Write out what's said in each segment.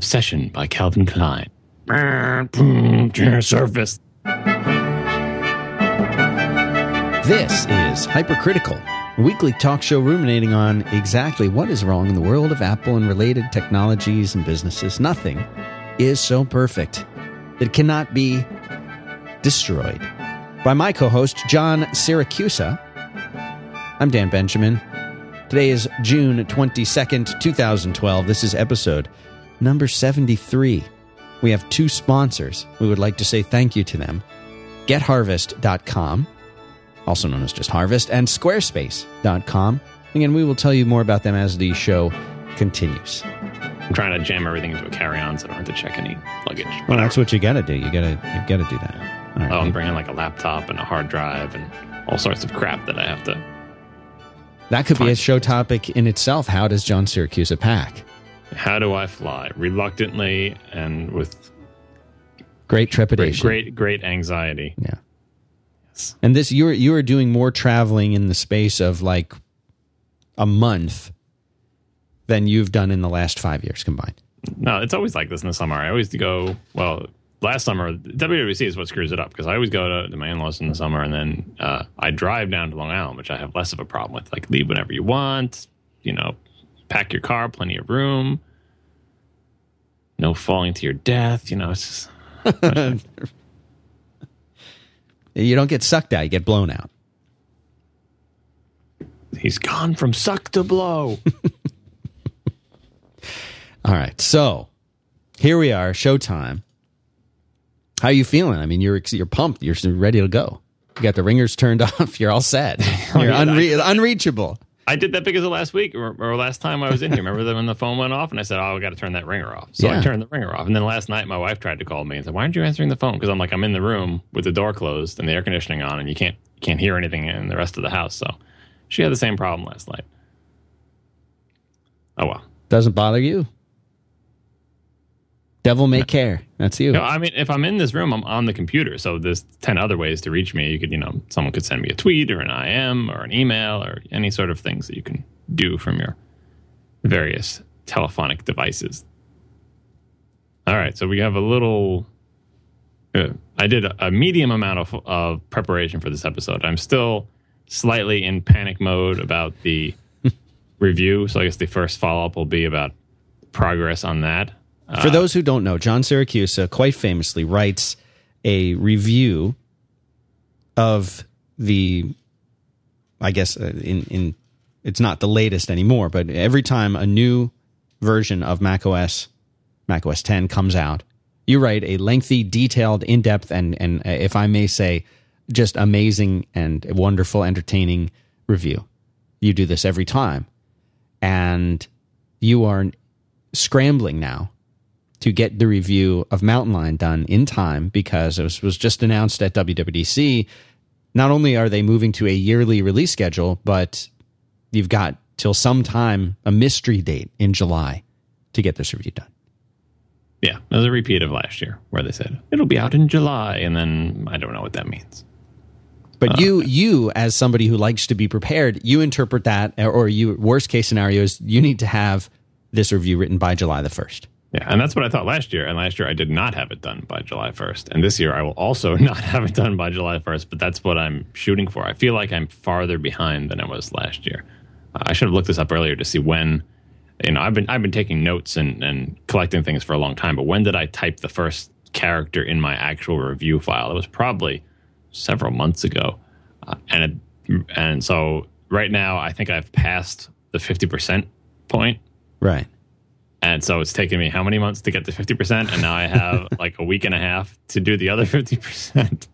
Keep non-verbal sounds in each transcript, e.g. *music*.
Obsession by Calvin Klein. Surface. This is Hypercritical, a weekly talk show ruminating on exactly what is wrong in the world of Apple and related technologies and businesses. Nothing is so perfect that it cannot be destroyed. By my co host, John Siracusa. I'm Dan Benjamin. Today is June 22nd, 2012. This is episode number 73. We have two sponsors. We would like to say thank you to them GetHarvest.com, also known as just Harvest, and Squarespace.com. Again, we will tell you more about them as the show continues. I'm trying to jam everything into a carry-on so I don't have to check any luggage. Well, that's what you got to do. You got to you got to do that. Right. Oh, I'm bringing like a laptop and a hard drive and all sorts of crap that I have to. that could be a show topic in itself. How does John Siracusa pack? How do I fly reluctantly and with Great great, trepidation. great, great anxiety? Yeah. Yes. And this you were you were doing more traveling in the space of like a month than you've done in the last five years combined. No, it's always like this in the summer. I always go, well, last summer, WWDC is what screws it up because I always go to, to my in laws in the summer and then uh, I drive down to Long Island, which I have less of a problem with. Like, leave whenever you want, you know, pack your car, plenty of room, no falling to your death. You know, it's just, *laughs* You don't get sucked out; you get blown out. he's gone from suck to blow. *laughs* All right, so here we are, showtime. How are you feeling? I mean, you're you're pumped. You're ready to go. You got the ringers turned *laughs* off. You're all set. Oh, you're unre- unreachable. I did that because of last week or, or last time I was in here. Remember that when the phone went off and I said, "Oh, I got to turn that ringer off." So Yeah. I turned the ringer off, and then last night my wife tried to call me and said, "Why aren't you answering the phone?" Because I'm like, I'm in the room with the door closed and the air conditioning on, and you can't you can't hear anything in the rest of the house. So she had the same problem last night. Oh well. Doesn't bother you. Devil may care. That's you. No, I mean, if I'm in this room, I'm on the computer. So there's 10 other ways to reach me. You could, you know, someone could send me a tweet or an IM or an email or any sort of things that you can do from your various telephonic devices. All right. So we have a little. Uh, I did a, a medium amount of, of preparation for this episode. I'm still slightly in panic mode about the *laughs* review. So I guess the first follow up will be about progress on that. For those who don't know, John Siracusa quite famously writes a review of the, I guess uh, in in it's not the latest anymore, but every time a new version of macOS, macOS 10 comes out, you write a lengthy, detailed, in depth, and and uh, if I may say, just amazing and wonderful, entertaining review. You do this every time, and you are scrambling now to get the review of Mountain Lion done in time because it was, was just announced at WWDC. Not only are they moving to a yearly release schedule, but you've got till sometime a mystery date in July to get this review done. Yeah, it was a repeat of last year where they said it'll be out in July, and then I don't know what that means. But you, uh. you as somebody who likes to be prepared, you interpret that, or you worst case scenario is you need to have this review written by July the first. Yeah, and that's what I thought last year. And last year I did not have it done by July 1st. And this year I will also *laughs* not have it done by July 1st, but that's what I'm shooting for. I feel like I'm farther behind than I was last year. Uh, I should have looked this up earlier to see when. You know, I've been I've been taking notes and, and collecting things for a long time, but when did I type the first character in my actual review file? It was probably several months ago, uh, and it, and so right now I think I've passed the fifty percent point, Right. And so it's taken me how many months to get to 50%? And now I have *laughs* like a week and a half to do the other 50%.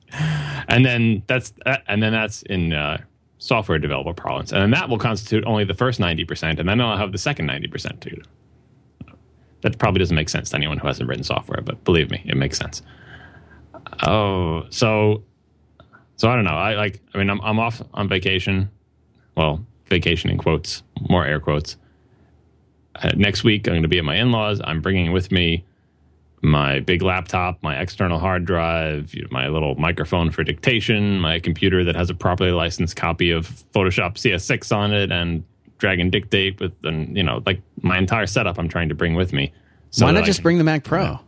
And then that's, and then that's in uh, software developer parlance. And then that will constitute only the first 90%. And then I'll have the second 90% to do. That probably doesn't make sense to anyone who hasn't written software, but believe me, it makes sense. Oh, so, so I don't know. I like, I mean, I'm, I'm off on vacation. Well, vacation in quotes, more air quotes uh, next week i'm going to be at my in-laws. I'm bringing with me my big laptop my external hard drive my little microphone for dictation my computer that has a properly licensed copy of photoshop cs6 on it and dragon dictate with and you know like my entire setup i'm trying to bring with me Why that not just can- bring the Mac Pro?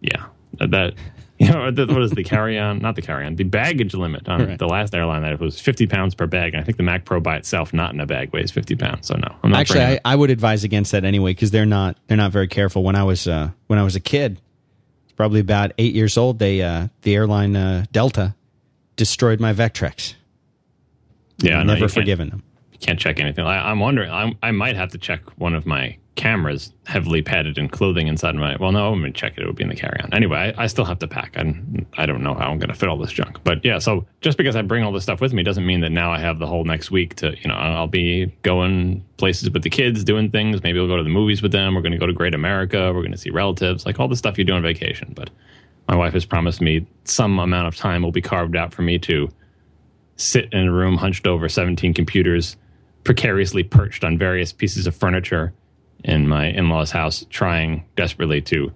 Yeah, that *laughs* you know the, what is the carry on? Not the carry on. The baggage limit on Right. the last airline that it was fifty pounds per bag, and I think the Mac Pro by itself, not in a bag, weighs fifty pounds. So no, I'm not Actually, I, I would advise against that anyway because they're not they're not very careful. When I was uh, when I was a kid, probably about eight years old, they uh, the airline uh, Delta destroyed my Vectrex. yeah, no, never forgiven them. Can't check anything. I, I'm wondering. I, I might have to check one of my cameras heavily padded in clothing inside my. Well, no, I'm to check it. It would be in the carry on. Anyway, I, I still have to pack. I, I don't know how I'm to fit all this junk. But yeah, so just because I bring all this stuff with me doesn't mean that now I have the whole next week to, you know, I'll be going places with the kids, doing things. Maybe we'll go to the movies with them. We're to go to Great America. We're to see relatives, like all the stuff you do on vacation. But my wife has promised me some amount of time will be carved out for me to sit in a room hunched over 17 computers, precariously perched on various pieces of furniture in my in law's house, trying desperately to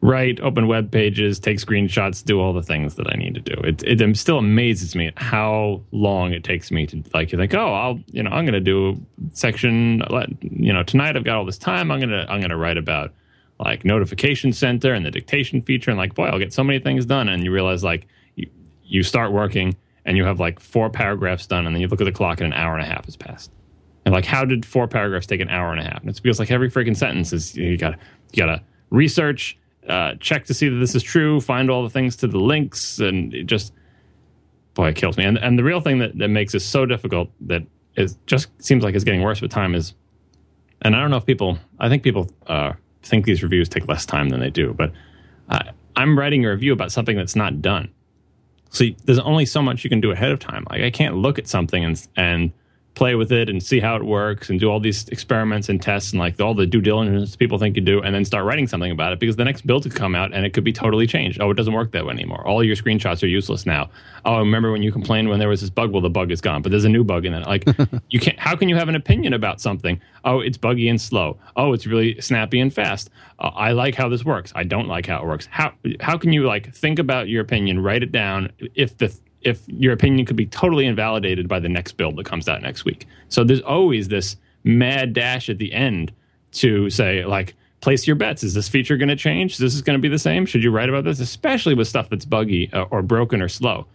write, open web pages, take screenshots, do all the things that I need to do. It, it still amazes me how long it takes me to like you think, oh, I'll you know I'm going to do section. You know, tonight I've got all this time. I'm gonna I'm gonna write about like notification center and the dictation feature, and like boy, I'll get so many things done. And you realize like you you start working and you have like four paragraphs done, and then you look at the clock and an hour and a half has passed. And like, how did four paragraphs take an hour and a half? And it's because like every freaking sentence is you got you got to research, uh, check to see that this is true, find all the things to the links, and it just boy, it kills me. And and the real thing that that makes it so difficult that it just seems like it's getting worse with time is, and I don't know if people, I think people uh, think these reviews take less time than they do, but uh, I'm writing a review about something that's not done. So there's only so much you can do ahead of time. Like I can't look at something and and play with it and see how it works and do all these experiments and tests and like all the due diligence people think you do and then start writing something about it because the next build could come out and it could be totally changed. Oh, it doesn't work that way anymore. All your screenshots are useless now. Oh, remember when you complained when there was this bug? Well, the bug is gone, but there's a new bug in it. Like *laughs* you can't. How can you have an opinion about something? Oh, it's buggy and slow. Oh, it's really snappy and fast. Uh, I like how this works. I don't like how it works. How how can you like think about your opinion, write it down if the if your opinion could be totally invalidated by the next build that comes out next week. So there's always this mad dash at the end to say like place your bets. Is this feature going to change? This is going to be the same. Should you write about this, especially with stuff that's buggy uh, or broken or slow?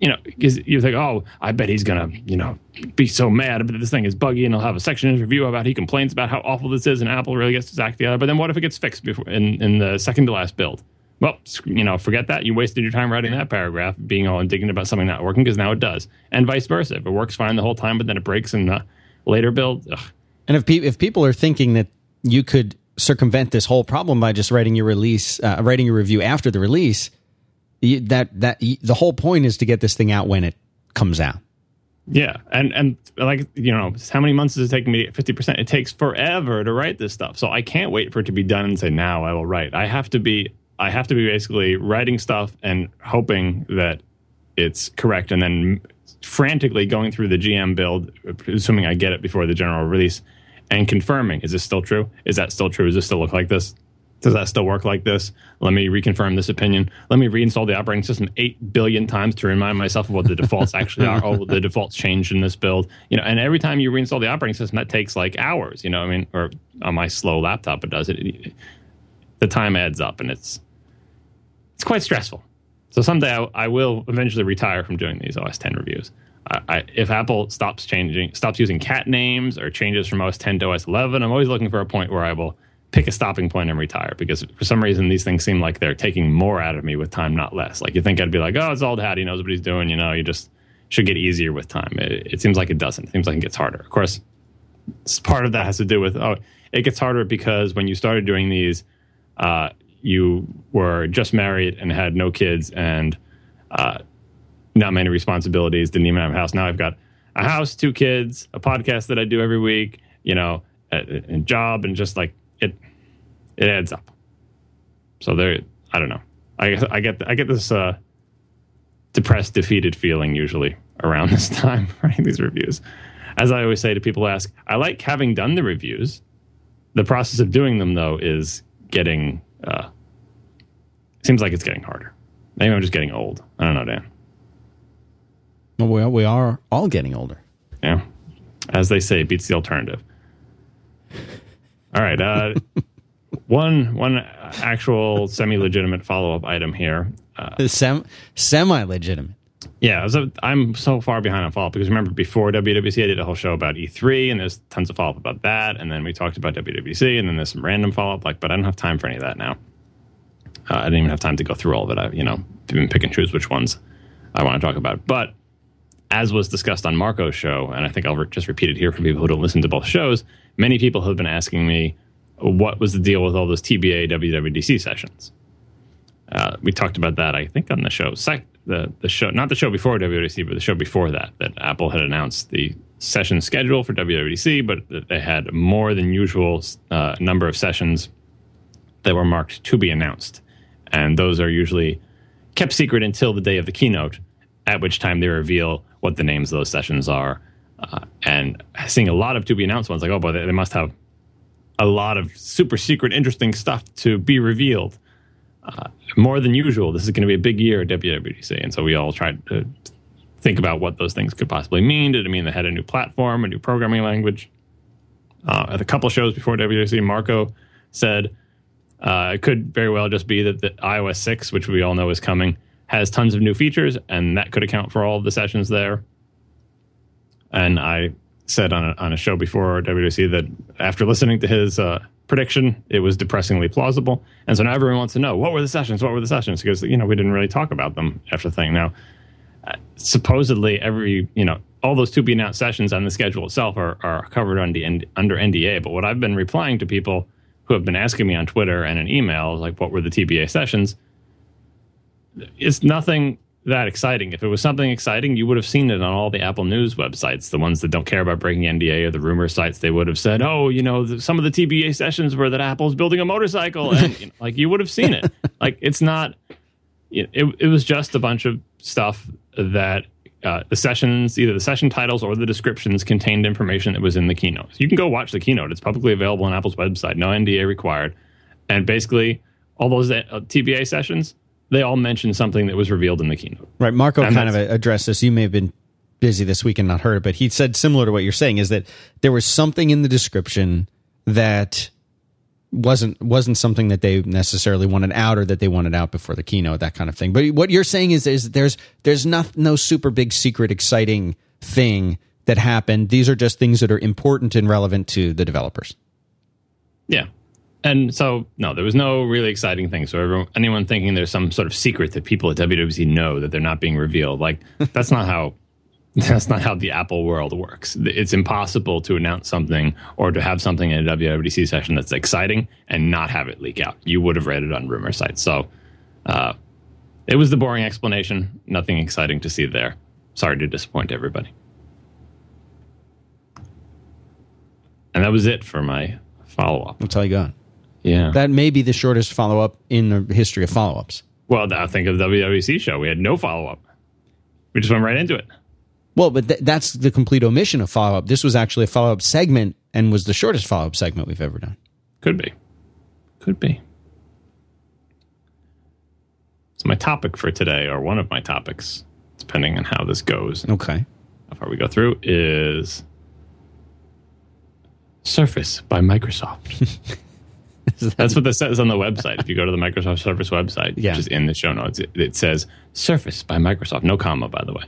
You know, 'cause you think, oh, I bet he's gonna, you know, be so mad about this thing is buggy, and he'll have a section in his review about he complains about how awful this is, and Apple really gets to act together. But then what if it gets fixed before in, in the second to last build? Well, you know, forget that. You wasted your time writing that paragraph, being all indignant about something not working because now it does, and vice versa. If it works fine the whole time, but then it breaks in the later build, ugh, And if pe- if people are thinking that you could circumvent this whole problem by just writing your release, uh, writing your review after the release, you, that that y- the whole point is to get this thing out when it comes out. Yeah, and and like you know, how many months does it take me to get fifty percent? It takes forever to write this stuff, so I can't wait for it to be done and say now I will write. I have to be I have to be basically writing stuff and hoping that it's correct, and then frantically going through the GM build, assuming I get it before the general release, and confirming is this still true? Is that still true? Does this still look like this? Does that still work like this? Let me reconfirm this opinion. Let me reinstall the operating system eight billion times to remind myself of what the defaults actually are. Oh, the defaults changed in this build. You know, and every time you reinstall the operating system, that takes like hours. You know, I mean, or on my slow laptop, it does it. The time adds up, and it's it's quite stressful. So someday I, I will eventually retire from doing these OS 10 reviews. I, if Apple stops changing, stops using cat names or changes from OS 10 to OS 11, I'm always looking for a point where I will pick a stopping point and retire because for some reason these things seem like they're taking more out of me with time, not less. Like you think I'd be like, oh, it's old hat, he knows what he's doing. You know, you just should get easier with time. It, it seems like it doesn't. It seems like it gets harder. Of course, part of that has to do with oh, it gets harder because when you started doing these, uh, you were just married and had no kids and uh, not many responsibilities. Didn't even have a house. Now I've got a house, two kids, a podcast that I do every week. You know, a, a job, and just like it, it adds up. So there, I don't know. I I get I get this uh, depressed, defeated feeling usually around *laughs* this time writing these reviews. As I always say to people, ask I like having done the reviews. The process of doing them, though, is getting uh, seems like it's getting harder. Maybe I'm just getting old. I don't know, Dan. Well, we are, all getting older. Yeah. As they say, beats the alternative. All right. Uh, *laughs* one one actual semi-legitimate follow-up item here. Uh, Sem- semi-legitimate. Yeah, so I'm so far behind on follow-up because remember before WWDC I did a whole show about E3 and there's tons of follow-up about that, and then we talked about WWDC and then there's some random follow-up. Like, but I don't have time for any of that now. Uh, I didn't even have time to go through all of it. I, you know, even pick and choose which ones I want to talk about. But as was discussed on Marco's show, and I think I'll re- just repeat it here for people who don't listen to both shows, many people have been asking me what was the deal with all those TBA WWDC sessions. Uh, we talked about that, I think, on the show, sec- the the show, not the show before WWDC, but the show before that, that Apple had announced the session schedule for WWDC, but that they had more than usual uh, number of sessions that were marked to be announced, and those are usually kept secret until the day of the keynote, at which time they reveal what the names of those sessions are. Uh, and seeing a lot of to be announced ones, like, oh boy, they, they must have a lot of super secret, interesting stuff to be revealed. Uh, more than usual, this is going to be a big year at WWDC. And so we all tried to think about what those things could possibly mean. Did it mean they had a new platform, a new programming language? Uh, at a couple shows before WWDC, Marco said uh, it could very well just be that the iOS 6, which we all know is coming, has tons of new features, and that could account for all of the sessions there. And I said on a, on a show before WWDC that after listening to his uh, prediction, it was depressingly plausible. And so now everyone wants to know what were the sessions? What were the sessions? Because you know we didn't really talk about them after the thing. Now, uh, supposedly every you know all those to be announced sessions on the schedule itself are, are covered under, under NDA. But what I've been replying to people who have been asking me on Twitter and in email, like what were the TBA sessions, it's nothing that exciting. If it was something exciting, you would have seen it on all the Apple News websites, the ones that don't care about breaking NDA or the rumor sites. They would have said, "Oh, you know, the, some of the TBA sessions were that Apple's building a motorcycle," and you know, like you would have seen it. *laughs* like it's not. It, it was just a bunch of stuff that uh, the sessions, either the session titles or the descriptions, contained information that was in the keynote. So you can go watch the keynote; it's publicly available on Apple's website. No NDA required, and basically all those uh, TBA sessions they all mentioned something that was revealed in the keynote. Right. Marco and kind of addressed this. You may have been busy this week and not heard it, but he said similar to what you're saying is that there was something in the description that wasn't wasn't something that they necessarily wanted out or that they wanted out before the keynote, that kind of thing. But what you're saying is is there's there's not no super big secret exciting thing that happened. These are just things that are important and relevant to the developers. Yeah. And so, no, there was no really exciting thing. So, everyone, anyone thinking there's some sort of secret that people at WWDC know that they're not being revealed, like *laughs* that's not how that's not how the Apple world works. It's impossible to announce something or to have something in a WWDC session that's exciting and not have it leak out. You would have read it on rumor sites. So, uh, it was the boring explanation. Nothing exciting to see there. Sorry to disappoint everybody. And that was it for my follow up. That's all you got. Yeah. That may be the shortest follow up in the history of follow ups. Well, I think of the WWDC show. We had no follow up. We just went right into it. Well, but th- that's the complete omission of follow up. This was actually a follow up segment and was the shortest follow up segment we've ever done. Could be. Could be. So, my topic for today, or one of my topics, depending on how this goes, Okay. how far we go through, is Surface by Microsoft. *laughs* *laughs* That's what this says on the website. If you go to the Microsoft Surface website, Yeah. which is in the show notes, it, it says Surface by Microsoft. No comma, by the way.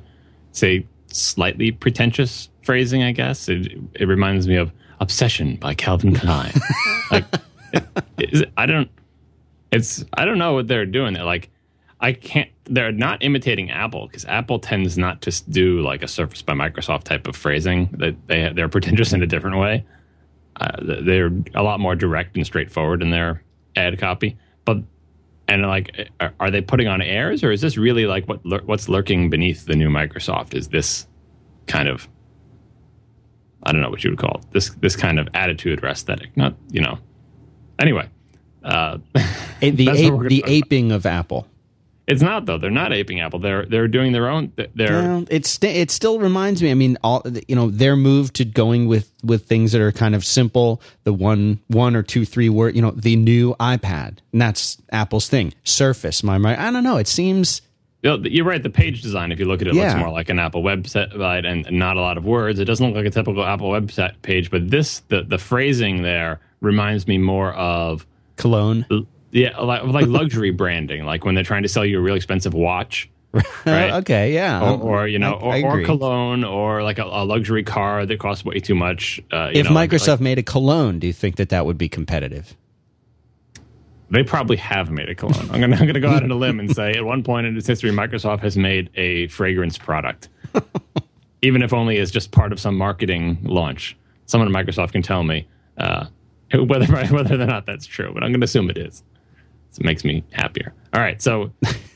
It's a slightly pretentious phrasing, I guess. It, it reminds me of Obsession by Calvin Klein. *laughs* like, it, it, I don't. It's I don't know what they're doing. They're like, I can't. They're not imitating Apple because Apple tends not to do like a Surface by Microsoft type of phrasing. That they they're pretentious in a different way. Uh, they're a lot more direct and straightforward in their ad copy. But and like, are, they putting on airs, or is this really like what what's lurking beneath the new Microsoft? Is this kind of I don't know what you would call it. This this kind of attitude or aesthetic? Not you know. Anyway, uh, *laughs* the ape, the talk aping of Apple. It's not though. They're not aping Apple. They're they're doing their own. They're Well, it st- it still reminds me. I mean, all you know, their move to going with with things that are kind of simple. The one one or two three word. You know, the new iPad, and that's Apple's thing. Surface, my my. I don't know. It seems You know, You're right. The page design, if you look at it, looks more like an Apple website and not a lot of words. It doesn't look like a typical Apple website page, but this the the phrasing there reminds me more of cologne. Yeah, like, like luxury *laughs* branding, like when they're trying to sell you a real expensive watch. *laughs* Right? okay, yeah. or, or you know, I- I or, or cologne, or like a, a luxury car that costs way too much. Uh, you if know, like- Microsoft made a cologne, do you think that that would be competitive? They probably have made a cologne. I'm gonna I'm gonna go out on a limb and *laughs* say at one point in its history, Microsoft has made a fragrance product, even if only as just part of some marketing launch. Someone at Microsoft can tell me uh, whether whether or not that's true, but I'm gonna assume it is. It makes me happier. All right, so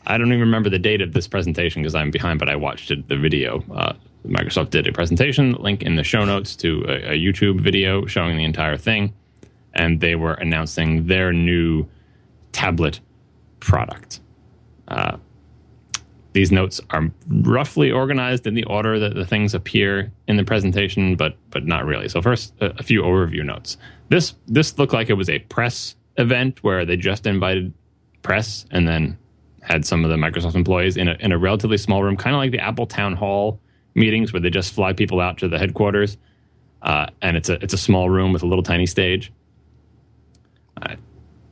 I don't even remember the date of this presentation because I'm behind, but I watched it, the video. Uh, Microsoft did a presentation, link in the show notes to a, a YouTube video showing the entire thing, and they were announcing their new tablet product. Uh, these notes are roughly organized in the order that the things appear in the presentation, but but not really. So first, a, a few overview notes. This this looked like it was a press event where they just invited press and then had some of the Microsoft employees in a in a relatively small room, kind of like the Apple Town Hall meetings where they just fly people out to the headquarters, uh, and it's a it's a small room with a little tiny stage.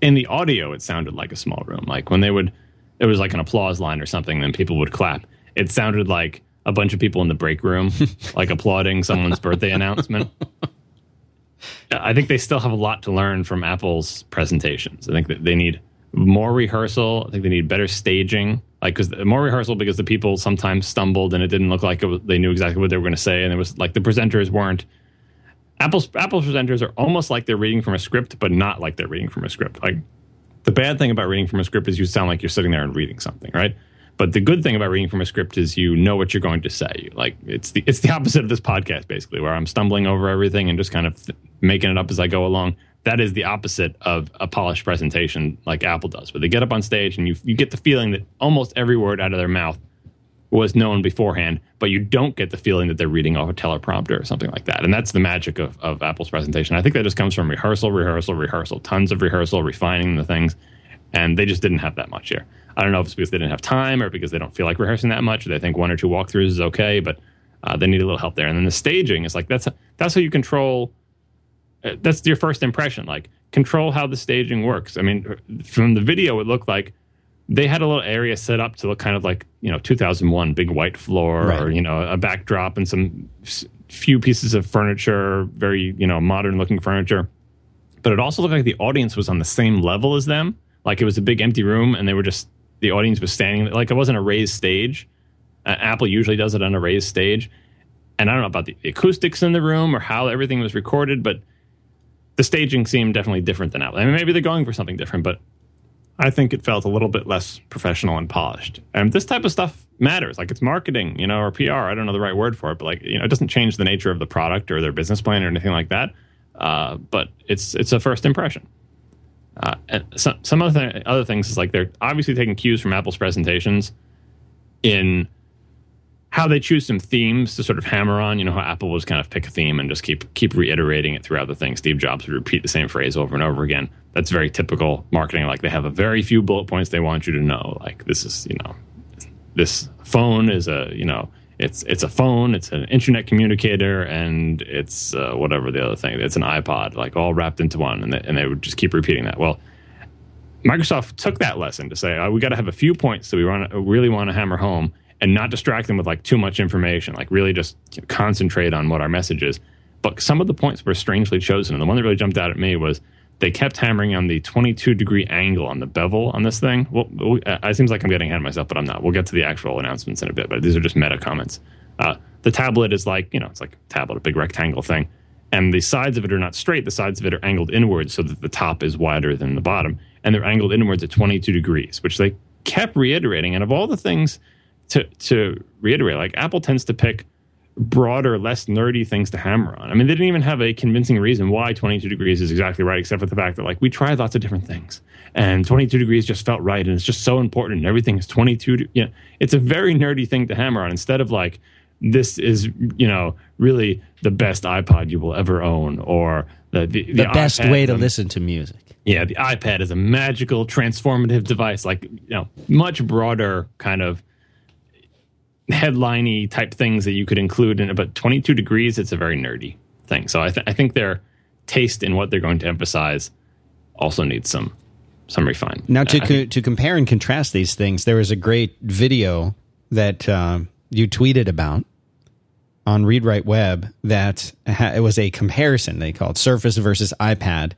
In the audio it sounded like a small room. Like when they would it was like an applause line or something then people would clap. It sounded like a bunch of people in the break room *laughs* like applauding someone's birthday announcement i think they still have a lot to learn from apple's presentations i think that they need more rehearsal i think they need better staging like because more rehearsal because the people sometimes stumbled and it didn't look like was, they knew exactly what they were going to say and it was like the presenters weren't Apple's Apple's presenters are almost like they're reading from a script, but not like they're reading from a script. Like the bad thing about reading from a script is you sound like you're sitting there and reading something, right? But the good thing about reading from a script is you know what you're going to say. Like it's the it's the *laughs* opposite of this podcast, basically, where I'm stumbling over everything and just kind of th- making it up as I go along. That is the opposite of a polished presentation like Apple does, where they get up on stage and you you get the feeling that almost every word out of their mouth was known beforehand, but you don't get the feeling that they're reading off a teleprompter or something like that. And that's the magic of, of Apple's presentation. I think that just comes from rehearsal, rehearsal, rehearsal, tons of rehearsal, refining the things. And they just didn't have that much here. I don't know if it's because they didn't have time or because they don't feel like rehearsing that much. Or they think one or two walkthroughs is okay, but uh, they need a little help there. And then the staging is like that's that's how you control. Uh, that's your first impression. Like control how the staging works. I mean, from the video, it looked like they had a little area set up to look kind of like you know 2001 big white floor Right. or you know a backdrop and some few pieces of furniture very you know modern looking furniture but it also looked like the audience was on the same level as them like it was a big empty room and they were just the audience was standing like it wasn't a raised stage uh, apple usually does it on a raised stage and i don't know about the acoustics in the room or how everything was recorded but the staging seemed definitely different than apple i mean maybe they're going for something different but I think it felt a little bit less professional and polished. And this type of stuff matters. Like it's marketing, you know, or PR. I don't know the right word for it, but like you know, it doesn't change the nature of the product or their business plan or anything like that. Uh, but it's it's a first impression. Uh, and some some other th- other things is like they're obviously taking cues from Apple's presentations in how they choose some themes to sort of hammer on. You know how Apple was kind of pick a theme and just keep keep reiterating it throughout the thing. Steve Jobs would repeat the same phrase over and over again. That's very typical marketing. Like they have a very few bullet points they want you to know. Like this is you know this phone is a you know it's it's a phone, it's an internet communicator, and it's uh, whatever the other thing. It's an iPod, like all wrapped into one, and they, and they would just keep repeating that. Well, Microsoft took that lesson to say, oh, we got to have a few points that we want really want to hammer home and not distract them with like too much information, like really just concentrate on what our message is. But some of the points were strangely chosen. And the one that really jumped out at me was they kept hammering on the 22 degree angle on the bevel on this thing. Well, we- uh, it seems like I'm getting ahead of myself, but I'm not. We'll get to the actual announcements in a bit, but these are just meta comments. Uh, the tablet is like, you know, it's like a tablet, a big rectangle thing. And the sides of it are not straight. The sides of it are angled inwards so that the top is wider than the bottom. And they're angled inwards at 22 degrees, which they kept reiterating. And of all the things to, to reiterate, like Apple tends to pick broader, less nerdy things to hammer on. I mean, they didn't even have a convincing reason why 22 degrees is exactly right, except for the fact that, like, we tried lots of different things. And 22 degrees just felt right. And it's just so important. And everything is 22. De- you know, it's a very nerdy thing to hammer on instead of like, this is, you know, really the best iPod you will ever own, or the, the, The, best iPad way to listen to music. yeah, the iPad is a magical, transformative device, like you know, much broader kind of headliney type things that you could include in it. But 22 degrees, it's a very nerdy thing. So I, th- I think their taste in what they're going to emphasize also needs some some refine. Now, to co- to compare and contrast these things, there was a great video that uh, you tweeted about on Read Write Web that ha- it was a comparison. They called Surface versus iPad.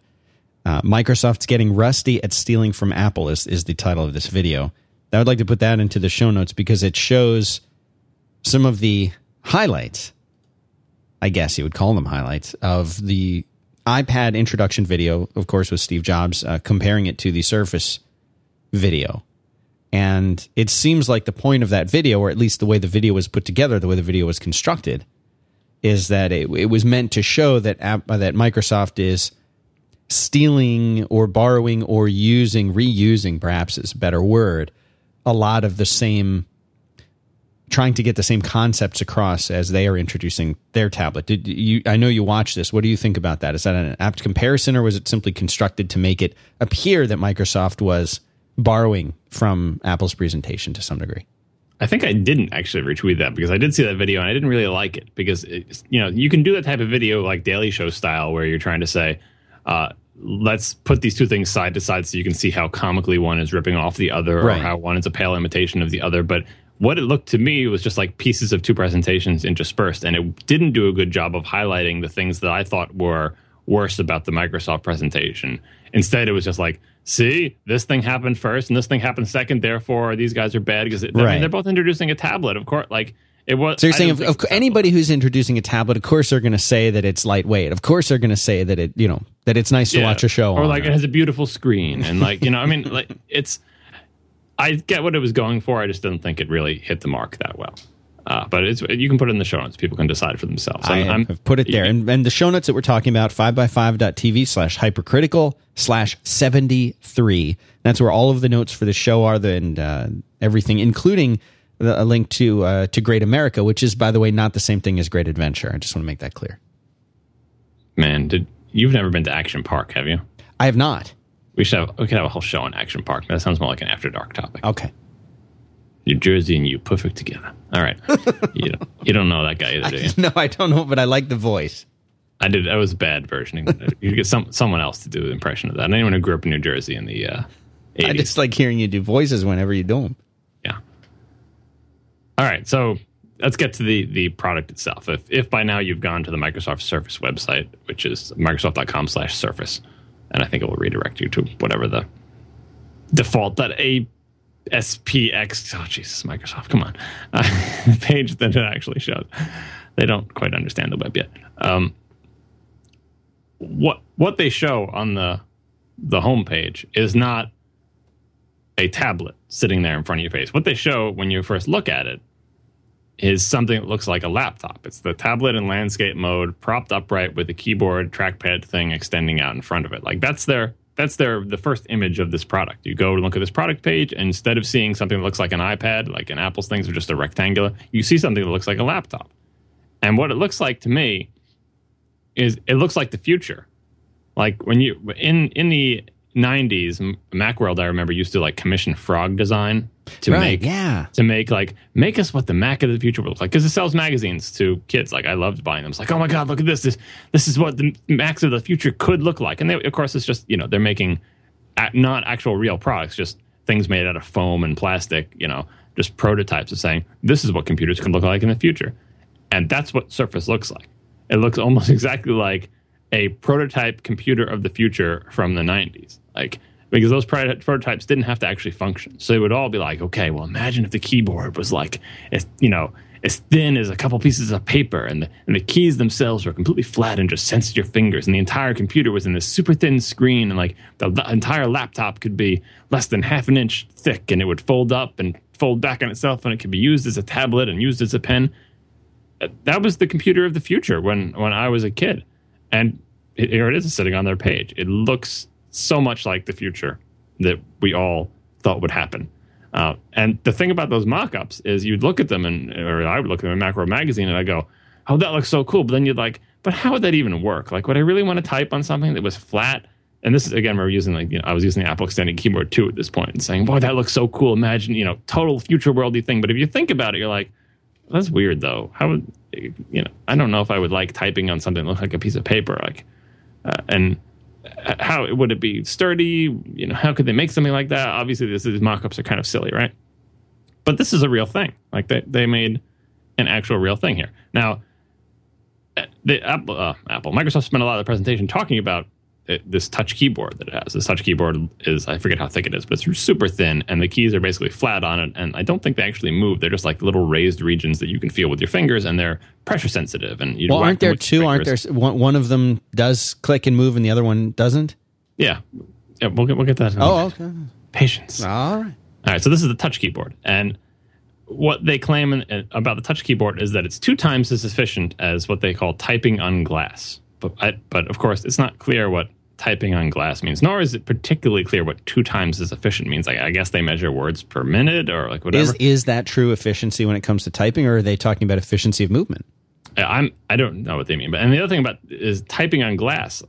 Uh, Microsoft's getting rusty at stealing from Apple is, is the title of this video. I would like to put that into the show notes because it shows some of the highlights. I guess you would call them highlights of the iPad introduction video, of course, with Steve Jobs, uh, comparing it to the Surface video. And it seems like the point of that video, or at least the way the video was put together, the way the video was constructed, is that it, it was meant to show that uh, that Microsoft is stealing or borrowing or using, reusing, perhaps is a better word, a lot of the same trying to get the same concepts across as they are introducing their tablet. Did you? I know you watched this. What do you think about that? Is that an apt comparison, or was it simply constructed to make it appear that Microsoft was borrowing from Apple's presentation to some degree? I think I didn't actually retweet that because I did see that video and I didn't really like it because you know you can do that type of video like Daily Show style where you're trying to say. Uh, let's put these two things side to side so you can see how comically one is ripping off the other Right. or how one is a pale imitation of the other. But what it looked to me was just like pieces of two presentations interspersed, and it didn't do a good job of highlighting the things that I thought were worse about the Microsoft presentation. Instead, it was just like, see, this thing happened first and this thing happened second. Therefore, these guys are bad because I mean, they're both introducing a tablet. Of course, like it was. So you're saying of, of anybody who's introducing a tablet, of course they're going to say that it's lightweight. Of course they're going to say that it, you know, that it's nice to watch a show or like it has a beautiful screen and like you know i mean *laughs* like it's i get what it was going for i just didn't think it really hit the mark that well uh, but it's you can put it in the show notes people can decide for themselves I I'm- I'm- have put it there. And, and the show notes that we're talking about, 5by5.tv slash hypercritical slash 73. That's where all of the notes for the show are the, and uh, everything, including the, a link to uh, to Great America, which is, by the way, not the same thing as Great Adventure. I just want to make that clear. man did you've never been to action park have you I have not. We should have we could have a whole show on action park that sounds more like an after dark topic Okay. new jersey and you perfect together all right *laughs* you don't you don't know that guy either do you *laughs* No, I don't know, but I like the voice. i did that was a bad version *laughs* you get some someone else to do the impression of that anyone who grew up in new jersey in the uh 80s I just like hearing you do voices whenever you do them. Yeah. All right, so let's get to the the product itself. If if by now you've gone to the Microsoft Surface website, which is microsoft.com/surface, and I think it will redirect you to whatever the default that a SPX. Oh Jesus, Microsoft, come on, uh, *laughs* page that it actually shows. They don't quite understand the web yet. Um, what what they show on the the homepage is not a tablet sitting there in front of your face. What they show when you first look at it is something that looks like a laptop. It's the tablet in landscape mode, propped upright with a keyboard trackpad thing extending out in front of it. Like that's their that's their the first image of this product. You go and look at this product page, and instead of seeing something that looks like an iPad, like an Apple's things are just a rectangular, you see something that looks like a laptop. And what it looks like to me is it looks like the future. Like when you in in the 90s M- macworld i remember used to like commission frog design to right. make yeah. to make like make us what the mac of the future will look like because it sells magazines to kids. Like i loved buying them. It's like oh my god look at this. This this is what the macs of the future could look like. And they, of course it's just you know they're making not actual real products just things made out of foam and plastic you know just prototypes of saying this is what computers could look like in the future. And that's what surface looks like. It looks *laughs* almost exactly like a prototype computer of the future from the 90s like because those prototypes didn't have to actually function. So they would all be like okay well imagine if the keyboard was like as you know as thin as a couple pieces of paper and the, and the keys themselves were completely flat and just sensed your fingers and the entire computer was in this super thin screen and like the, entire laptop could be less than half an inch thick and it would fold up and fold back on itself and it could be used as a tablet and used as a pen. Uh, that was the computer of the future when when I was a kid, and it, here it is sitting on their page. It looks so much like the future that we all thought would happen. Uh, and the thing about those mock-ups is you'd look at them and or I would look at them in Macworld Magazine and I go, "Oh, that looks so cool." But then you'd like, "But how would that even work? Like, would I really want to type on something that was flat?" And this is again, we're using like you know, I was using the Apple Extended Keyboard II at this point, and saying, "Boy, that looks so cool." Imagine you know, total future worldy thing. But if you think about it, you're like, that's weird though. How would you know? I don't know if I would like typing on something that looks like a piece of paper. Like, uh, and how would it be sturdy? You know, how could they make something like that? Obviously, this, these mock-ups are kind of silly, right? But this is a real thing. Like they they made an actual real thing here. Now, uh, the Apple, uh, Apple, Microsoft spent a lot of the presentation talking about it, this touch keyboard that it has. This touch keyboard is I forget how thick it is, but it's super thin, and the keys are basically flat on it. And I don't think they actually move. They're just like little raised regions that you can feel with your fingers, and they're pressure sensitive. And you well, aren't there two? Aren't there one, one of them does click and move, and the other one doesn't? Yeah, yeah. We'll get we'll get that. Oh, okay. Patience. All right. All right. So this is the touch keyboard, and what they claim in, about the touch keyboard is that it's two times as efficient as what they call typing on glass. But I, but of course, it's not clear what typing on glass means, nor is it particularly clear what two times as efficient means. Like, I guess they measure words per minute or like whatever. Is is that true efficiency when it comes to typing, or are they talking about efficiency of movement? Uh, I'm I don't know what they mean, but and the other thing about is typing on glass.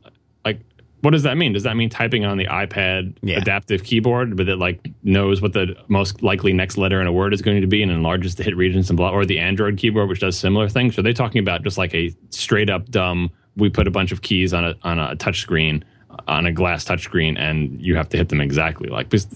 Like, what does that mean? Does that mean typing on the iPad yeah. adaptive keyboard, but it like knows what the most likely next letter in a word is going to be and enlarges the hit regions and blah, or the Android keyboard, which does similar things? So are they talking about just like a straight up dumb? We put a bunch of keys on a on a touch screen on a glass touchscreen and you have to hit them exactly like because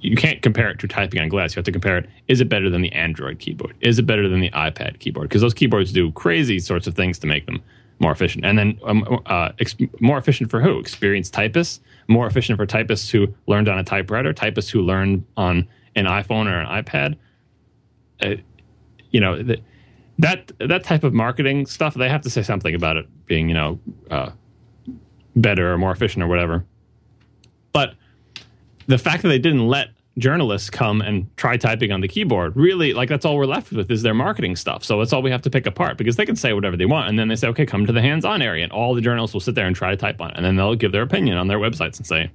you can't compare it to typing on glass. You have to compare it. Is it better than the Android keyboard? Is it better than the iPad keyboard? Because those keyboards do crazy sorts of things to make them more efficient. And then um, uh, ex- more efficient for who? Experienced typists. More efficient for typists who learned on a typewriter. Typists who learned on an iPhone or an iPad. Uh, you know the, that that type of marketing stuff. They have to say something about it being you know. Uh, better or more efficient or whatever. But the fact that they didn't let journalists come and try typing on the keyboard really like that's all we're left with is their marketing stuff. So that's all we have to pick apart because they can say whatever they want. And then they say okay come to the hands-on area. And all the journalists will sit there and try to type on it. And then they'll give their opinion on their websites and say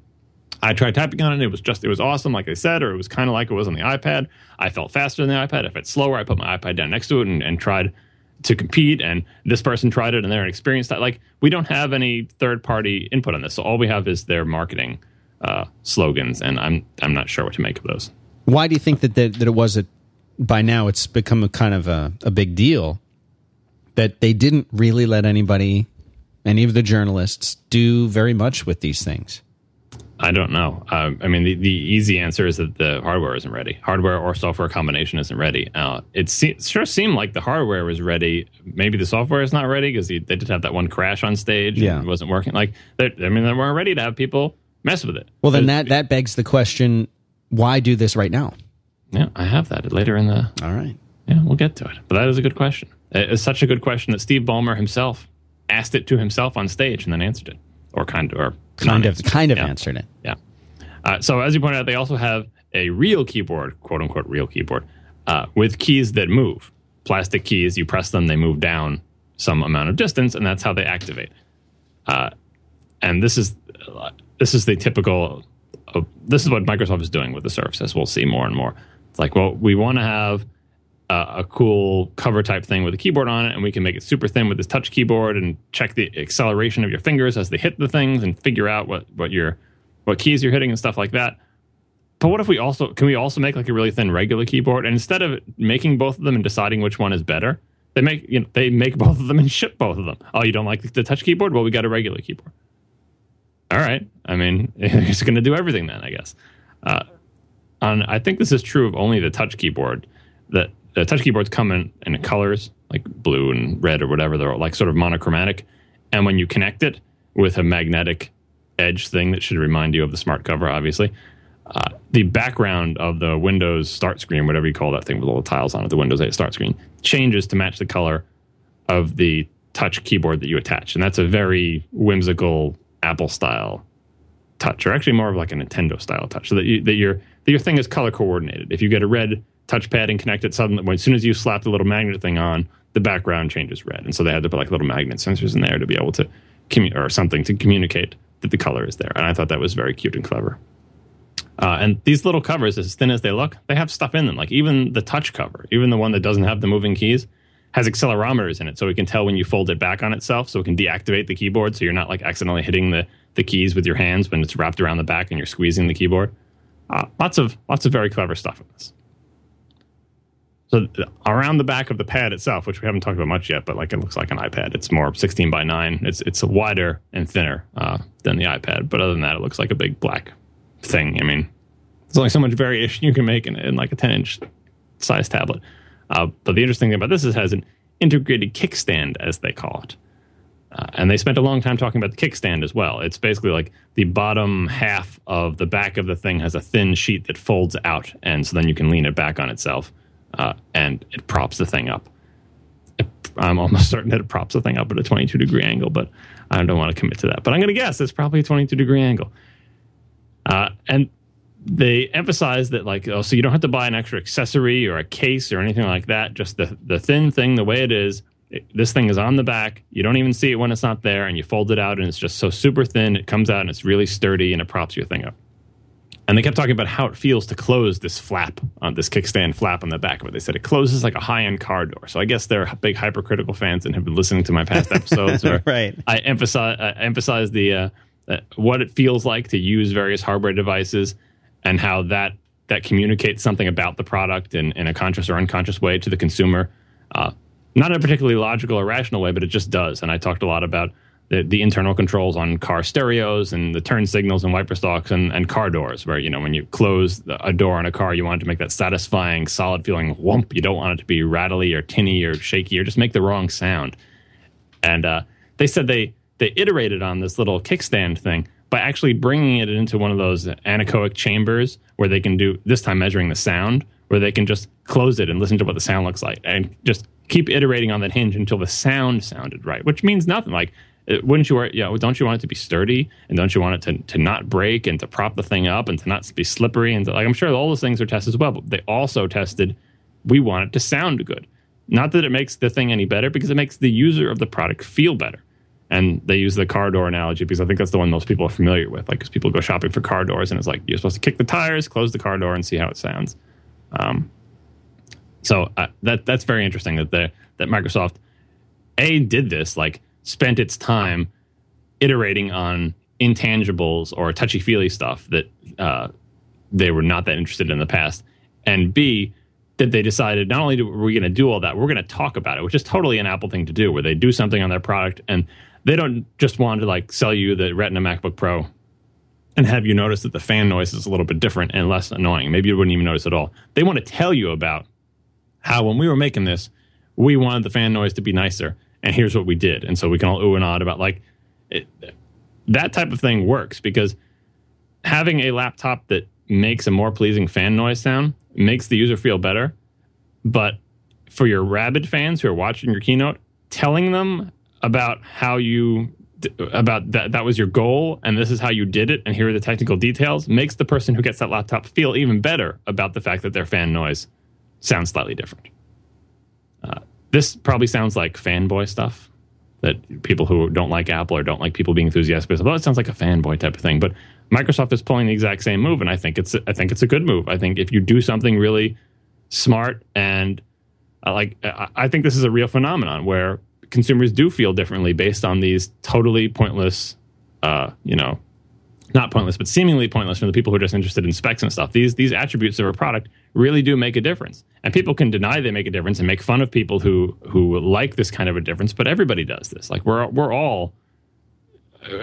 i tried typing on it. It was just it was awesome like they said or it was kind of like it was on the ipad. I felt faster than the ipad. If it's slower i put my ipad down next to it and, and tried to compete and this person tried it and they're experienced that. Like we don't have any third party input on this so all we have is their marketing uh, slogans and i'm i'm not sure what to make of those. Why do you think that that, that it was a by now it's become a kind of a, a big deal that they didn't really let anybody any of the journalists do very much with these things I don't know. Uh, I mean, the, the easy answer is that the hardware isn't ready. Hardware or software combination isn't ready. Uh, it se- sure seemed like the hardware was ready. Maybe the software is not ready because they did have that one crash on stage. Yeah. it wasn't working. Like, I mean, they weren't ready to have people mess with it. Well, then that, that begs the question why do this right now? Yeah, I have that later in the. All right. Yeah, we'll get to it. But that is a good question. It's such a good question that Steve Ballmer himself asked it to himself on stage and then answered it, or kind of, or kind of kind of yeah. answered it. Yeah. Uh, so as you pointed out, they also have a real keyboard, quote unquote real keyboard, uh, with keys that move. Plastic keys, you press them, they move down some amount of distance, and that's how they activate. Uh, and this is this is the typical. this is what Microsoft is doing with the Surface. We'll see more and more. It's like, well, we want to have a cool cover type thing with a keyboard on it, and we can make it super thin with this touch keyboard and check the acceleration of your fingers as they hit the things and figure out what what your what keys you're hitting and stuff like that. But what if we also can we also make like a really thin regular keyboard and instead of making both of them and deciding which one is better, they make you know they make *laughs* both of them and ship both of them. Oh, you don't like the touch keyboard? Well, we got a regular keyboard. All right. I mean, *laughs* it's going to do everything then, I guess. Uh, I think this is true of only the touch keyboard. That the touch keyboards come in, in colors like blue and red or whatever. They're like sort of monochromatic. And when you connect it with a magnetic edge thing that should remind you of the smart cover, obviously, uh, the background of the Windows start screen, whatever you call that thing with all the tiles on it, the Windows 8 start screen, changes to match the color of the touch keyboard that you attach. And that's a very whimsical Apple style touch, or actually more of like a Nintendo style touch, so that, you, that your that your thing is color coordinated. If you get a red touchpad and connect it suddenly, as soon as you slap the little magnet thing on, the background changes red. And so they had to put like little magnet sensors in there to be able to commu- or something to communicate that the color is there. And I thought that was very cute and clever. Uh, and these little covers, as thin as they look, they have stuff in them. Like even the touch cover, even the one that doesn't have the moving keys, has accelerometers in it, so it can tell when you fold it back on itself, so it can deactivate the keyboard, so you're not like accidentally hitting the the keys with your hands when it's wrapped around the back and you're squeezing the keyboard. Uh, lots of lots of very clever stuff in this. So around the back of the pad itself, which we haven't talked about much yet, but like it looks like an iPad. It's more 16 by 9. It's it's wider and thinner uh, than the iPad, but other than that, it looks like a big black thing. I mean, there's only so much variation *laughs* you can make in, in like a 10 inch size tablet. Uh, but the interesting thing about this is it has an integrated kickstand, as they call it. Uh, and they spent a long time talking about the kickstand as well. It's basically like the bottom half of the back of the thing has a thin sheet that folds out, and so then you can lean it back on itself uh, and it props the thing up. I'm almost *laughs* certain that it props the thing up at a 22 degree angle, but I don't want to commit to that. But I'm going to guess it's probably a 22 degree angle. Uh, and they emphasize that, like, oh, so you don't have to buy an extra accessory or a case or anything like that. Just the, the thin thing, the way it is. It, this thing is on the back. You don't even see it when it's not there, and you fold it out, and it's just so super thin. It comes out and it's really sturdy, and it props your thing up. And they kept talking about how it feels to close this flap on this kickstand flap on the back of it. They said it closes like a high end car door. So I guess they're big hypercritical fans and have been listening to my past *laughs* episodes. right. I emphasize I emphasize the uh, uh, what it feels like to use various hardware devices and how that that communicates something about the product in, in a conscious or unconscious way to the consumer. Uh, not in a particularly logical or rational way, but it just does. And I talked a lot about the, the internal controls on car stereos and the turn signals and wiper stalks and, and car doors, where, you know, when you close a door on a car, you want it to make that satisfying, solid feeling whump. You don't want it to be rattly or tinny or shaky or just make the wrong sound. And uh, they said they, they iterated on this little kickstand thing by actually bringing it into one of those anechoic chambers where they can do, this time measuring the sound, where they can just close it and listen to what the sound looks like and just keep iterating on that hinge until the sound sounded right, which means nothing. Like it, wouldn't you? Yeah, don't you want it to be sturdy and don't you want it to, to not break and to prop the thing up and to not be slippery and to, like I'm sure all those things are tested as well. But they also tested we want it to sound good. Not that it makes the thing any better because it makes the user of the product feel better. And they use the car door analogy because I think that's the one most people are familiar with. Like, because people go shopping for car doors and it's like you're supposed to kick the tires, close the car door, and see how it sounds. Um, so uh, that that's very interesting that the that Microsoft a did this like spent its time iterating on intangibles or touchy feely stuff that uh, they were not that interested in the past, and B that they decided not only are we going to do all that, we're going to talk about it, which is totally an Apple thing to do, where they do something on their product and they don't just want to like sell you the Retina MacBook Pro and have you notice that the fan noise is a little bit different and less annoying. Maybe you wouldn't even notice at all. They want to tell you about how when we were making this, we wanted the fan noise to be nicer and here's what we did. And so we can all ooh and ah about like it, that type of thing works because having a laptop that makes a more pleasing fan noise sound makes the user feel better. But for your rabid fans who are watching your keynote, telling them about how you about that that was your goal and this is how you did it and here are the technical details makes the person who gets that laptop feel even better about the fact that their fan noise sounds slightly different. Uh, this probably sounds like fanboy stuff that people who don't like Apple or don't like people being enthusiastic. Well, it sounds like a fanboy type of thing. But Microsoft is pulling the exact same move, and I think it's I think it's a good move. I think if you do something really smart and uh, like I think this is a real phenomenon where consumers do feel differently based on these totally pointless, uh, you know, not pointless, but seemingly pointless from the people who are just interested in specs and stuff. These these attributes of a product really do make a difference. And people can deny they make a difference and make fun of people who who like this kind of a difference, but everybody does this. Like we're we're all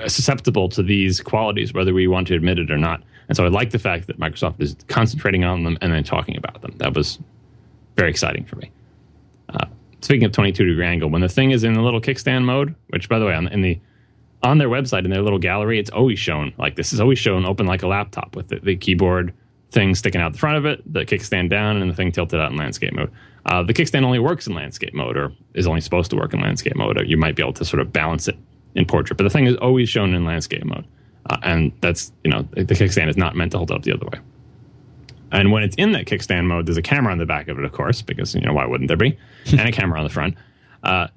susceptible to these qualities whether we want to admit it or not. And so I like the fact that Microsoft is concentrating on them and then talking about them. That was very exciting for me. Uh, speaking of 22 degree angle, when the thing is in the little kickstand mode, which by the way, on, in the on their website in their little gallery, it's always shown like this is always shown open like a laptop with the, the keyboard thing sticking out the front of it, the kickstand down, and the thing tilted out in landscape mode. Uh, the kickstand only works in landscape mode, or is only supposed to work in landscape mode. You might be able to sort of balance it in portrait, but the thing is always shown in landscape mode, uh, and that's you know the kickstand is not meant to hold up the other way. And when it's in that kickstand mode, there's a camera on the back of it, of course, because you know why wouldn't there be? *laughs* and a camera on the front. Uh,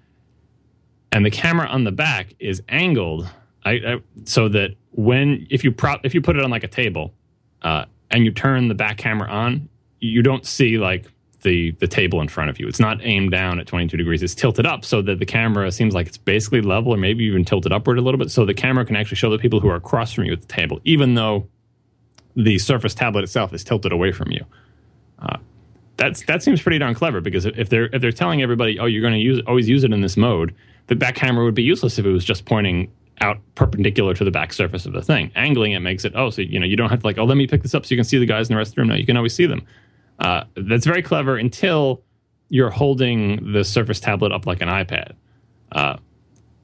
and the camera on the back is angled I, I, so that when if you prop if you put it on like a table uh, and you turn the back camera on, you don't see like the the table in front of you. It's not aimed down at 22 degrees. It's tilted up so that the camera seems like it's basically level or maybe even tilted upward a little bit so the camera can actually show the people who are across from you at the table even though the Surface tablet itself is tilted away from you. Uh, that's that seems pretty darn clever because if they're if they're telling everybody, oh, you're going to use always use it in this mode, the back camera would be useless if it was just pointing out perpendicular to the back surface of the thing. Angling it makes it oh, so you know you don't have to like oh, let me pick this up so you can see the guys in the rest of the room. No, you can always see them. Uh, that's very clever until you're holding the Surface tablet up like an iPad. Uh,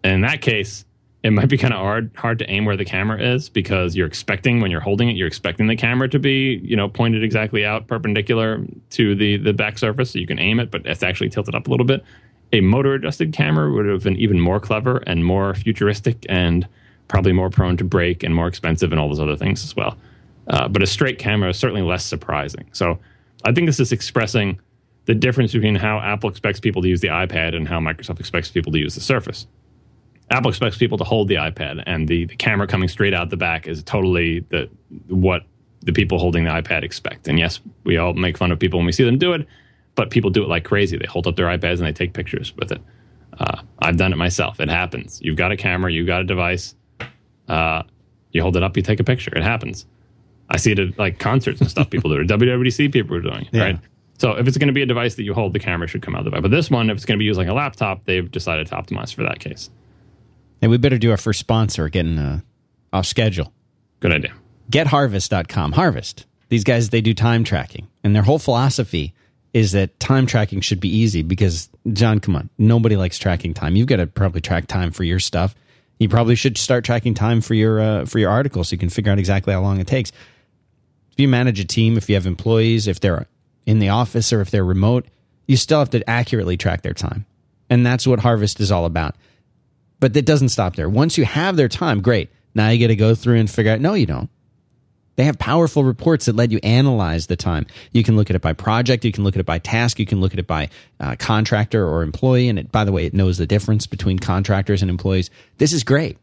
in that case, it might be kind of hard hard to aim where the camera is because you're expecting when you're holding it, you're expecting the camera to be you know pointed exactly out perpendicular to the the back surface, so you can aim it, but it's actually tilted up a little bit. A motor adjusted camera would have been even more clever and more futuristic and probably more prone to break and more expensive and all those other things as well. Uh, but a straight camera is certainly less surprising. So I think this is expressing the difference between how Apple expects people to use the iPad and how Microsoft expects people to use the Surface. Apple expects people to hold the iPad, and the, the camera coming straight out the back is totally the what the people holding the iPad expect. And yes, we all make fun of people when we see them do it, but people do it like crazy. They hold up their iPads and they take pictures with it. Uh, I've done it myself. It happens. You've got a camera, you've got a device. Uh, you hold it up, you take a picture. It happens. I see it at like concerts and stuff. People do it. *laughs* WWDC people are doing it, yeah. right? So if it's going to be a device that you hold, the camera should come out of the way. But this one, if it's going to be used like a laptop, they've decided to optimize for that case. And we better do our first sponsor getting uh, off schedule. Good idea. GetHarvest.com. Harvest. These guys, they do time tracking. And their whole philosophy is that time tracking should be easy because, John, come on, nobody likes tracking time. You've got to probably track time for your stuff. You probably should start tracking time for your uh, for your article so you can figure out exactly how long it takes. If you manage a team, if you have employees, if they're in the office or if they're remote, you still have to accurately track their time. And that's what Harvest is all about. But that doesn't stop there. Once you have their time, great. Now you got to go through and figure out. No, you don't. They have powerful reports that let you analyze the time. You can look at it by project. You can look at it by task. You can look at it by uh, contractor or employee. And it, by the way, it knows the difference between contractors and employees. This is great.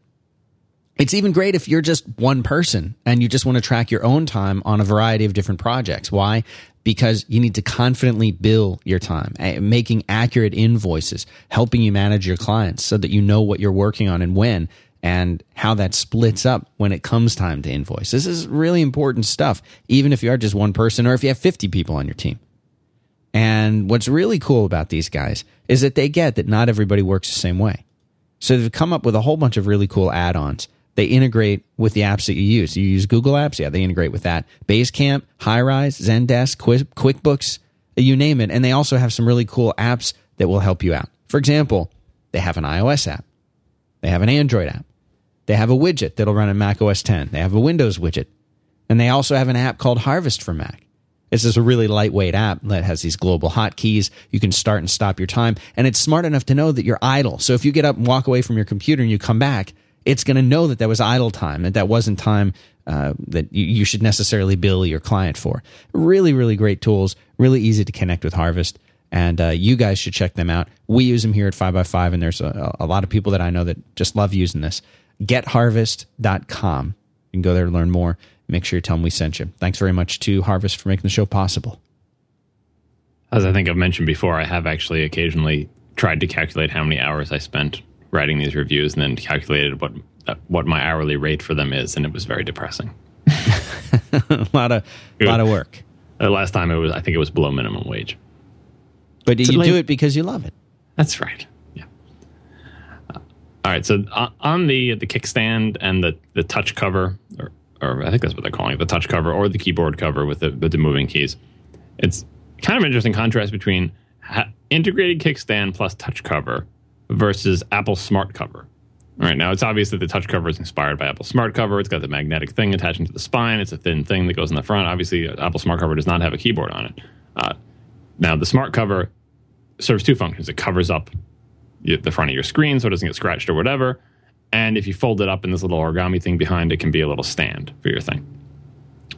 It's even great if you're just one person and you just want to track your own time on a variety of different projects. Why? Because you need to confidently bill your time, making accurate invoices, helping you manage your clients so that you know what you're working on and when and how that splits up when it comes time to invoice. This is really important stuff, even if you are just one person or if you have 50 people on your team. And what's really cool about these guys is that they get that not everybody works the same way. So they've come up with a whole bunch of really cool add ons they integrate with the apps that you use. You use Google Apps, yeah, they integrate with that. Basecamp, Highrise, Zendesk, QuickBooks, you name it. And they also have some really cool apps that will help you out. For example, they have an iOS app, they have an Android app, they have a widget that'll run in Mac OS 10, they have a Windows widget, and they also have an app called Harvest for Mac. This is a really lightweight app that has these global hotkeys. You can start and stop your time, and it's smart enough to know that you're idle. So if you get up and walk away from your computer and you come back, it's going to know that that was idle time, that that wasn't time uh, that you, you, should necessarily bill your client for. Really, really great tools, really easy to connect with Harvest. And uh, you guys should check them out. We use them here at 5by5, and there's a, a lot of people that I know that just love using this. GetHarvest.com. You can go there to learn more. Make sure you tell them we sent you. Thanks very much to Harvest for making the show possible. As I think I've mentioned before, I have actually occasionally tried to calculate how many hours I spent writing these reviews and then calculated what uh, what my hourly rate for them is, and it was very depressing. a *laughs* lot of a lot of work. The last time it was, I think it was below minimum wage. But you do it because you love it. That's right. All right. So uh, on the the kickstand and the the touch cover, or or I think that's what they're calling it, the touch cover or the keyboard cover with the with the moving keys. It's kind of an interesting contrast between integrated kickstand plus touch cover versus Apple Smart Cover. All right, now it's obvious that the touch cover is inspired by Apple Smart Cover. It's got the magnetic thing attaching to the spine. It's a thin thing that goes in the front. Obviously, Apple Smart Cover does not have a keyboard on it. Uh, now, the Smart Cover serves two functions. It covers up the front of your screen so it doesn't get scratched or whatever. And if you fold it up in this little origami thing behind, it can be a little stand for your thing.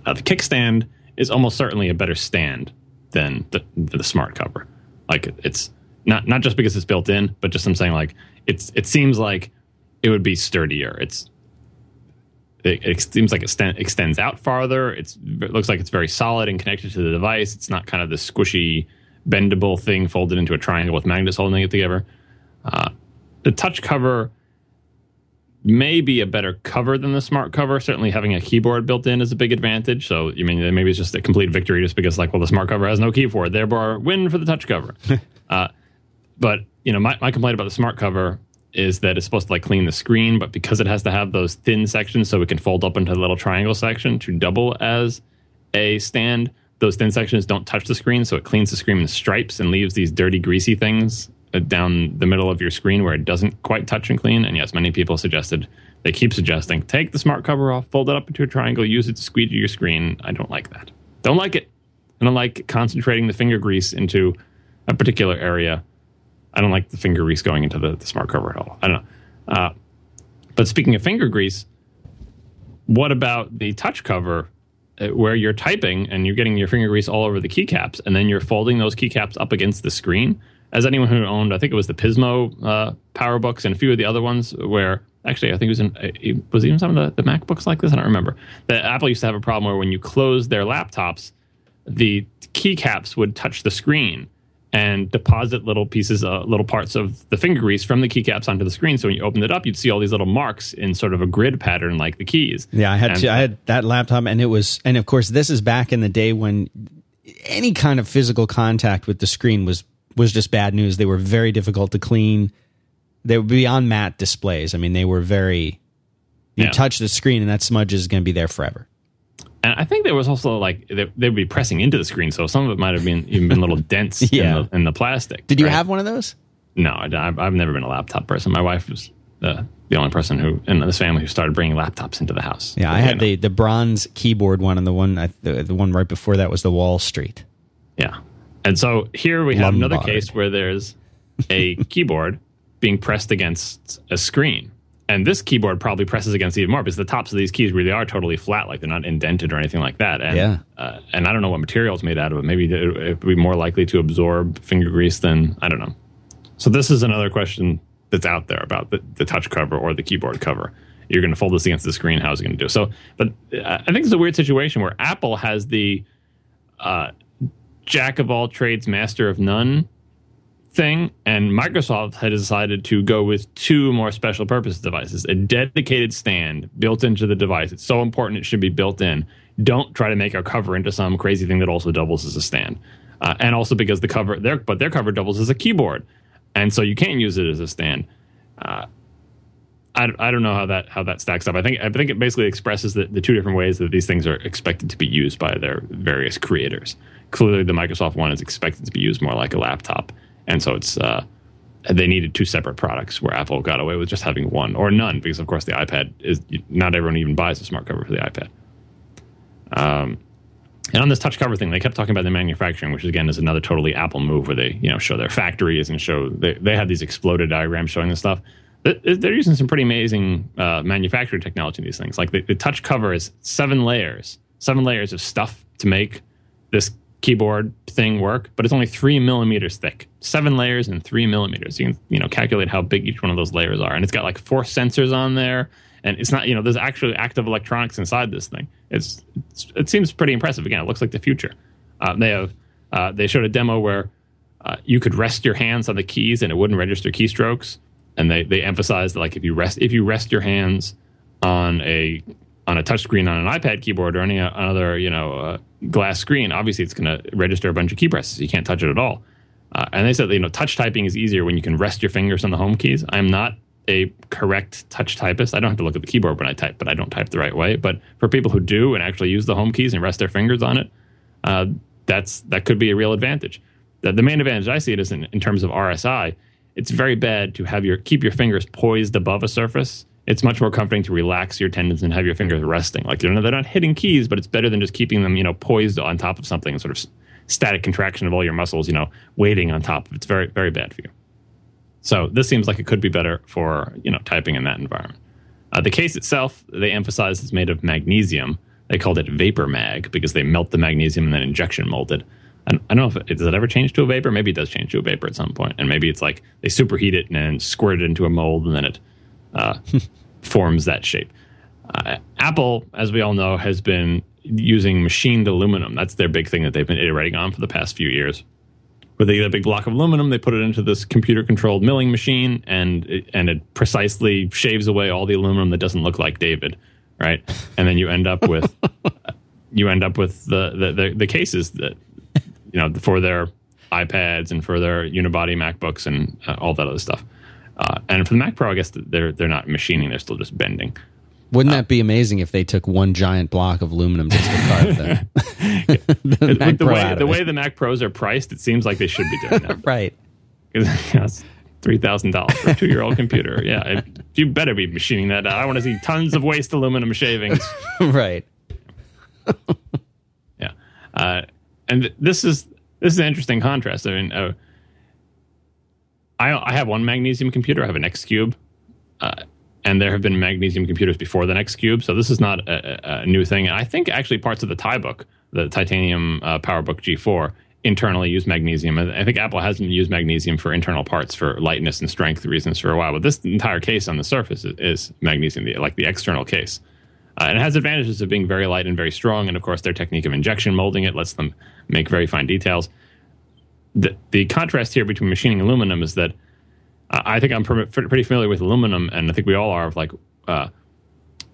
Uh, the kickstand is almost certainly a better stand than the, the smart cover. Like it's not not just because it's built in, but just I'm saying like it's it seems like it would be sturdier. It's it, it seems like it st- extends out farther. It's, it looks like it's very solid and connected to the device. It's not kind of this squishy, bendable thing folded into a triangle with magnets holding it together. Uh, the touch cover may be a better cover than the smart cover. Certainly, having a keyboard built in is a big advantage. So, you mean maybe it's just a complete victory just because, like, well, the smart cover has no keyboard, therefore, win for the touch cover. *laughs* uh, but you know, my, my complaint about the smart cover is that it's supposed to like clean the screen, but because it has to have those thin sections so it can fold up into the little triangle section to double as a stand, those thin sections don't touch the screen, so it cleans the screen in stripes and leaves these dirty, greasy things down the middle of your screen where it doesn't quite touch and clean. And yes, many people suggested, they keep suggesting, take the smart cover off, fold it up into a triangle, use it to squeegee your screen. I don't like that. Don't like it. I don't like concentrating the finger grease into a particular area. I don't like the finger grease going into the, the smart cover at all. I don't know. Uh, but speaking of finger grease, what about the touch cover uh, where you're typing and you're getting your finger grease all over the keycaps and then you're folding those keycaps up against the screen? As anyone who owned, I think it was the Pismo uh, PowerBooks and a few of the other ones where actually I think it was in it was even some of the, the MacBooks like this. I don't remember. That Apple used to have a problem where when you close their laptops, the keycaps would touch the screen and deposit little pieces, uh, little parts of the finger grease from the keycaps onto the screen. So when you opened it up, you'd see all these little marks in sort of a grid pattern, like the keys. Yeah, I had and, to, I had that laptop, and it was, and of course, this is back in the day when any kind of physical contact with the screen was was just bad news. They were very difficult to clean. They were beyond matte displays. I mean, they were very. You yeah. touch the screen, and that smudge is going to be there forever. And I think there was also like they, they, would be pressing into the screen, so some of it might have been even been a little *laughs* dense yeah. in, the, in the plastic. Did you right? have one of those? No, I, have never been a laptop person. My wife was the the only person who in this family who started bringing laptops into the house. Yeah, I had the the bronze keyboard one, and the one the, the one right before that was the Wall Street. Yeah, and so here we have Lombard. another case where there's a *laughs* keyboard being pressed against a screen and this keyboard probably presses against even more because the tops of these keys really are totally flat, like they're not indented or anything like that. And, yeah. Uh, and I don't know what material it's made out of, but maybe it would be more likely to absorb finger grease than I don't know. So this is another question that's out there about the, the touch cover or the keyboard cover. You're going to fold this against the screen. How's it going to do? So, but uh, I think it's a weird situation where Apple has the uh, jack of all trades, master of none thing, and Microsoft had decided to go with two more special purpose devices a dedicated stand built into the device. It's so important it should be built in. Don't try to make a cover into some crazy thing that also doubles as a stand. Uh, and also because the cover, their, but their cover doubles as a keyboard. And so you can't use it as a stand. Uh, I, I don't know how that how that stacks up. I think I think it basically expresses the, the two different ways that these things are expected to be used by their various creators. Clearly, the Microsoft one is expected to be used more like a laptop, and so it's uh, they needed two separate products where Apple got away with just having one or none because of course the iPad is not everyone even buys a smart cover for the iPad. Um, and on this touch cover thing, they kept talking about the manufacturing, which again is another totally Apple move where they you know show their factories and show they they have these exploded diagrams showing this stuff. They're using some pretty amazing uh, manufacturing technology in these things. Like the, the touch cover is seven layers, seven layers of stuff to make this keyboard thing work, but it's only three millimeters thick, seven layers and three millimeters. You can you know calculate how big each one of those layers are, and it's got like four sensors on there, and it's not you know there's actually active electronics inside this thing. It's, it's it seems pretty impressive. Again, it looks like the future. Uh, they have uh, they showed a demo where uh, you could rest your hands on the keys and it wouldn't register keystrokes, and they they emphasized that like if you rest if you rest your hands on a on a touchscreen on an iPad keyboard or any other you know uh, glass screen, obviously it's going to register a bunch of key presses. You can't touch it at all. Uh, and they said you know touch typing is easier when you can rest your fingers on the home keys. I'm not a correct touch typist. I don't have to look at the keyboard when I type, but I don't type the right way. But for people who do and actually use the home keys and rest their fingers on it, uh, that's that could be a real advantage. The, the main advantage I see it is in, in terms of RSI. It's very bad to have your keep your fingers poised above a surface it's much more comforting to relax your tendons and have your fingers resting. Like they're not, they're not hitting keys, but it's better than just keeping them, you know, poised on top of something, sort of static contraction of all your muscles, you know, waiting on top. Of. It's very, very bad for you. So this seems like it could be better for, you know, typing in that environment. Uh, the case itself, they emphasize, is made of magnesium. They called it vapor mag because they melt the magnesium and then injection molded. And I don't know if it, does it ever change to a vapor. Maybe it does change to a vapor at some point, and maybe it's like they superheat it and then squirt it into a mold, and then it uh, forms that shape. Uh, Apple, as we all know, has been using machined aluminum. That's their big thing that they've been iterating on for the past few years. where they get a big block of aluminum, they put it into this computer controlled milling machine, and it, and it precisely shaves away all the aluminum that doesn't look like David, right? And then you end up with *laughs* you end up with the the, the, the cases that you know for their iPads and for their unibody MacBooks and uh, all that other stuff. Uh, and for the Mac Pro, I guess they're they're not machining; they're still just bending. Wouldn't that be amazing if they took one giant block of aluminum just to carve *laughs* *laughs* the, the the way the way the Mac Pros are priced, it seems like they should be doing that. *laughs* right. Because you know, it's three thousand dollars for a two year old computer. Yeah, it- you better be machining that. out. I want to see tons of waste aluminum shavings. right. Yeah, uh, and th- this is this is an interesting contrast. I mean, uh, I I have one magnesium computer. I have an X Cube, uh, and there have been magnesium computers before the X Cube, so this is not a, a- new thing. And I think actually parts of the TiBook, the Titanium uh, PowerBook G4, internally use magnesium. I I think Apple hasn't used magnesium for internal parts for lightness and strength reasons for a while, but this entire case on the surface is, is magnesium, the, like the external case. Uh, and it has advantages of being very light and very strong. And of course, their technique of injection molding it lets them make very fine details. The, the contrast here between machining aluminum is that uh, I think I'm pre- pretty familiar with aluminum, and I think we all are. Of like uh,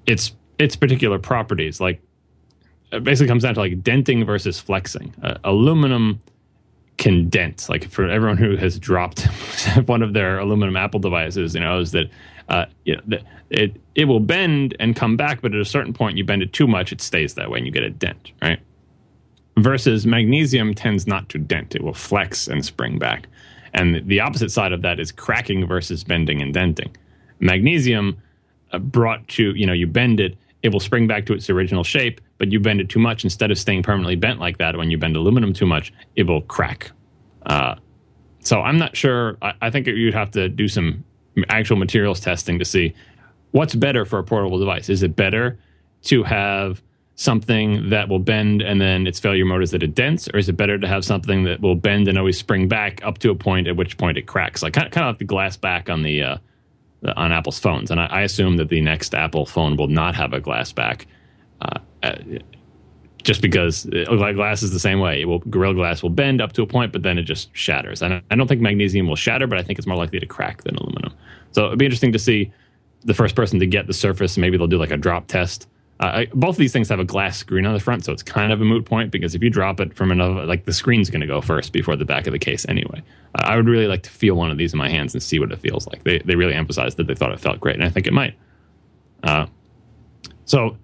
its its particular properties. Like it basically comes down to like denting versus flexing. Uh, aluminum can dent. Like for everyone who has dropped *laughs* one of their aluminum Apple devices, you knows that uh, you know, that it it will bend and come back, but at a certain point, you bend it too much, it stays that way, and you get a dent, right? Versus magnesium tends not to dent; it will flex and spring back. And the opposite side of that is cracking versus bending and denting. Magnesium uh, brought to you know you bend it, it will spring back to its original shape, but you bend it too much instead of staying permanently bent like that. When you bend aluminum too much, it will crack. Uh, so I'm not sure. I, I think you'd have to do some actual materials testing to see what's better for a portable device. Is it better to have something that will bend and then its failure mode is that it dents, or is it better to have something that will bend and always spring back up to a point at which point it cracks? Like kind of, kind of like the glass back on the uh, on Apple's phones. And I, I assume that the next Apple phone will not have a glass back. Uh, uh, just because uh, like glass is the same way. It will Gorilla Glass will bend up to a point, but then it just shatters. And I, I don't think magnesium will shatter, but I think it's more likely to crack than aluminum. So it'd be interesting to see the first person to get the surface. Maybe they'll do like a drop test. Uh, both of these things have a glass screen on the front, so it's kind of a moot point because if you drop it from another, like the screen's going to go first before the back of the case anyway. Uh, I would really like to feel one of these in my hands and see what it feels like. They they really emphasized that they thought it felt great, and I think it might. Uh, so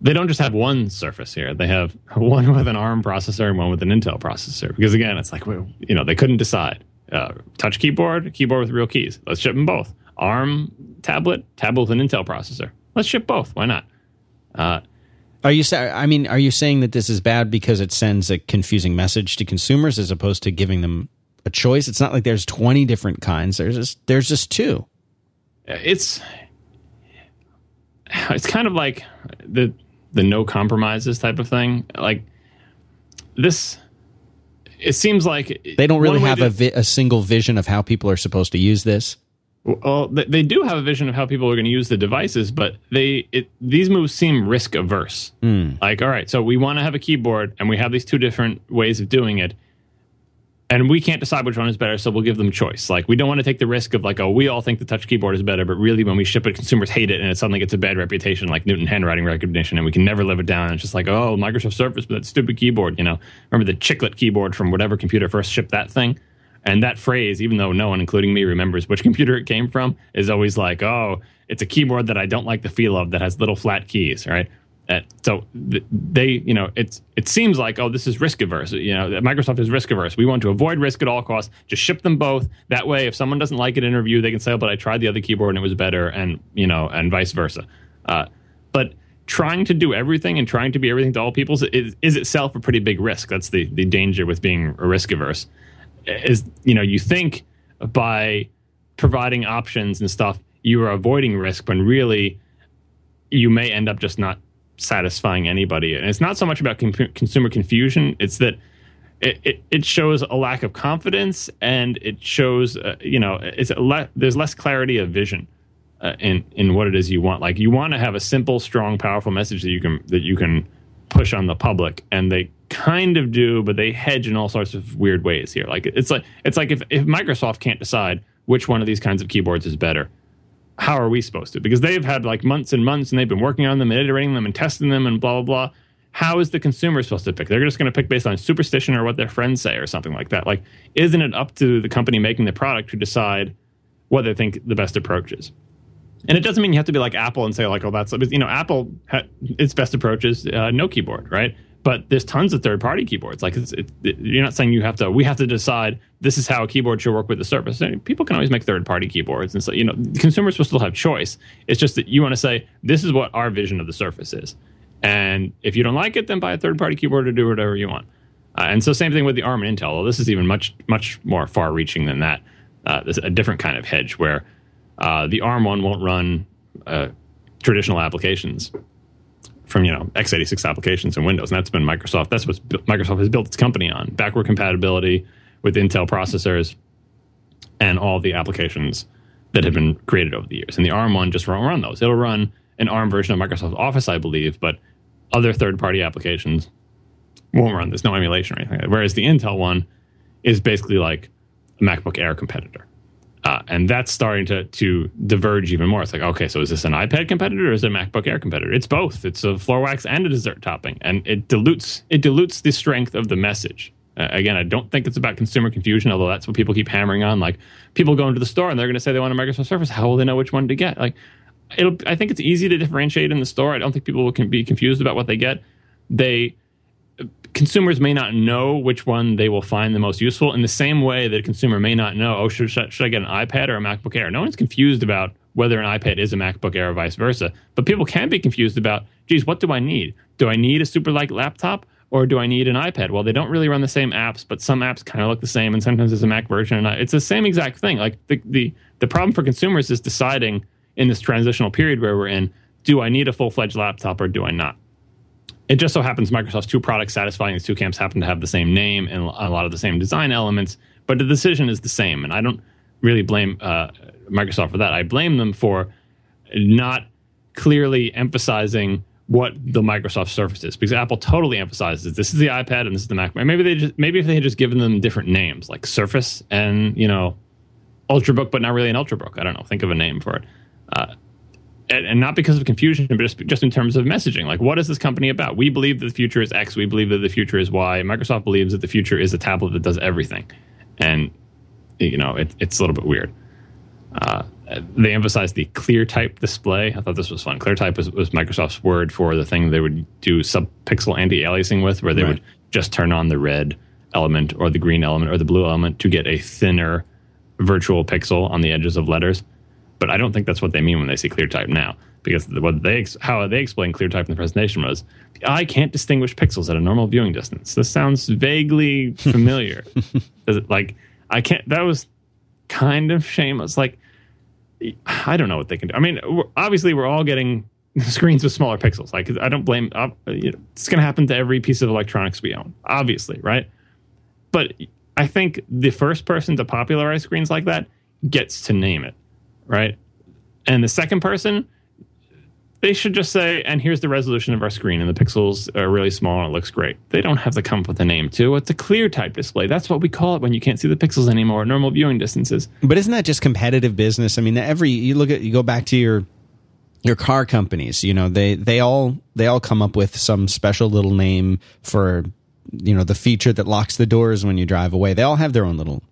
they don't just have one surface here. They have *laughs* one with an ARM processor and one with an Intel processor. Because again, it's like you know they couldn't decide. Uh, touch keyboard, keyboard with real keys. Let's ship them both. ARM tablet, tablet with an Intel processor. Let's ship both. Why not? Uh, Are you sa- I mean, are you saying that this is bad because it sends a confusing message to consumers as opposed to giving them a choice? It's not like there's 20 different kinds. There's just there's just two. it's it's kind of like the the no compromises type of thing. Like this, it seems like They don't really have to- a, vi- a single vision of how people are supposed to use this. Well, they, they do have a vision of how people are going to use the devices, but they it, these moves seem risk averse. Hmm. Like, all right, so we want to have a keyboard, and we have these two different ways of doing it, and we can't decide which one is better, so we'll give them choice. Like, we don't want to take the risk of like, oh, we all think the touch keyboard is better, but really, when we ship it, consumers hate it, and it suddenly gets a bad reputation, like Newton handwriting recognition, and we can never live it down. It's just like, oh, Microsoft Surface, but that stupid keyboard, you know. Remember the chiclet keyboard from whatever computer first shipped that thing? And that phrase, even though no one, including me, remembers which *laughs* computer it came from, is always like, oh, it's a keyboard that I don't like the feel of that has little flat keys, right? Uh, so they, you know, it's it seems like, oh, this is risk averse. You know, Microsoft is risk averse. We want to avoid risk at all costs. Just ship them both. That way, if someone doesn't like an interview, they can say, oh, but I tried the other keyboard and it was better, and you know, and vice versa. Uh, but trying to do everything and trying to be everything to all people is, is itself a pretty big risk. That's the the danger with being risk averse is you know you think by providing options and stuff you are avoiding risk when really you may end up just not satisfying anybody. And it's not so much about consumer confusion it's that it, it, it shows a lack of confidence and it shows uh, you know it's le- there's less clarity of vision uh, in in what it is you want. Like you want to have a simple strong powerful message that you can that you can push on the public and they kind of do, but they hedge in all sorts of weird ways here. Like it's like it's like if, if Microsoft can't decide which one of these kinds of keyboards is better, how are we supposed to? Because they've had like months and months and they've been working on them and iterating them and testing them and blah blah blah. How is the consumer supposed to pick? They're just going to pick based on superstition or what their friends say or something like that. Like, isn't it up to the company making the product to decide what they think the best approach is? And it doesn't mean you have to be like Apple and say like, oh, that's you know, Apple ha- its best approach is uh, no keyboard, right? But there's tons of third-party keyboards. Like, it's, it, you're not saying you have to. We have to decide this is how a keyboard should work with the Surface. People can always make third-party keyboards, and so you know, consumers will still have choice. It's just that you want to say this is what our vision of the Surface is, and if you don't like it, then buy a third-party keyboard or do whatever you want. Uh, and so, same thing with the ARM and Intel. This is even much much more far-reaching than that. Uh, this a different kind of hedge where uh, the ARM one won't run uh, traditional applications from you know x86 applications in Windows, and that's been Microsoft. That's what Microsoft has built its company on: backward compatibility with Intel processors and all the applications that have been created over the years. And the ARM one just won't run those. It'll run an ARM version of Microsoft Office, I believe, but other third-party applications won't run. There's no emulation or anything. Like Whereas the Intel one is basically like a MacBook Air competitor. Uh, and that's starting to to diverge even more. It's like, okay, so is this an iPad competitor or is it a MacBook Air competitor? It's both. It's a floor wax and a dessert topping, and it dilutes it dilutes the strength of the message. Uh, again, I don't think it's about consumer confusion, although that's what people keep hammering on. Like people go into the store and they're going to say they want a Microsoft Surface. How will they know which one to get? Like. I think it's easy to differentiate in the store. I don't think people can be confused about what they get. They consumers may not know which one they will find the most useful in the same way that a consumer may not know, oh, should, should I get an iPad or a MacBook Air? No one's confused about whether an iPad is a MacBook Air or vice versa. But people can be confused about, geez, what do I need? Do I need a super light laptop or do I need an iPad? Well, they don't really run the same apps, but some apps kind of look the same, and sometimes it's a Mac version. And it's the same exact thing. Like the, the, the problem for consumers is deciding in this transitional period where we're in, do I need a full fledged laptop or do I not? It just so happens Microsoft's two products satisfying these two camps happen to have the same name and a lot of the same design elements, but the decision is the same. And I don't really blame uh, Microsoft for that. I blame them for not clearly emphasizing what the Microsoft Surface is, because Apple totally emphasizes this is the iPad and this is the Mac. Maybe they just maybe if they had just given them different names like Surface and you know Ultrabook, but not really an Ultrabook. I don't know. Think of a name for it. Uh, and, and not because of confusion, but just, just in terms of messaging. Like, what is this company about? We believe that the future is X. We believe that the future is Y. Microsoft believes that the future is a tablet that does everything. And, you know, it, it's a little bit weird. Uh, they emphasized the ClearType display. I thought this was fun. ClearType was, was Microsoft's word for the thing they would do subpixel anti-aliasing with, where they right. would just turn on the red element or the green element or the blue element to get a thinner virtual pixel on the edges of letters. But I don't think that's what they mean when they say ClearType now, because what they how they explain ClearType in the presentation was, the eye can't distinguish pixels at a normal viewing distance. This sounds vaguely *laughs* familiar. it, like I can't. That was kind of shameless. Like I don't know what they can do. I mean, obviously we're all getting *laughs* screens with smaller pixels. Like I don't blame. Uh, you know, it's going to happen to every piece of electronics we own. Obviously, right? But I think the first person to popularize screens like that gets to name it right? And the second person, they should just say, and here's the resolution of our screen, and the pixels are really small and it looks great. They don't have to come up with a name, too. It's a ClearType display. That's what we call it when you can't see the pixels anymore normal viewing distances. But isn't that just competitive business? I mean, every you look at you go back to your your car companies, you know, they they all they all come up with some special little name for you know the feature that locks the doors when you drive away. They all have their own little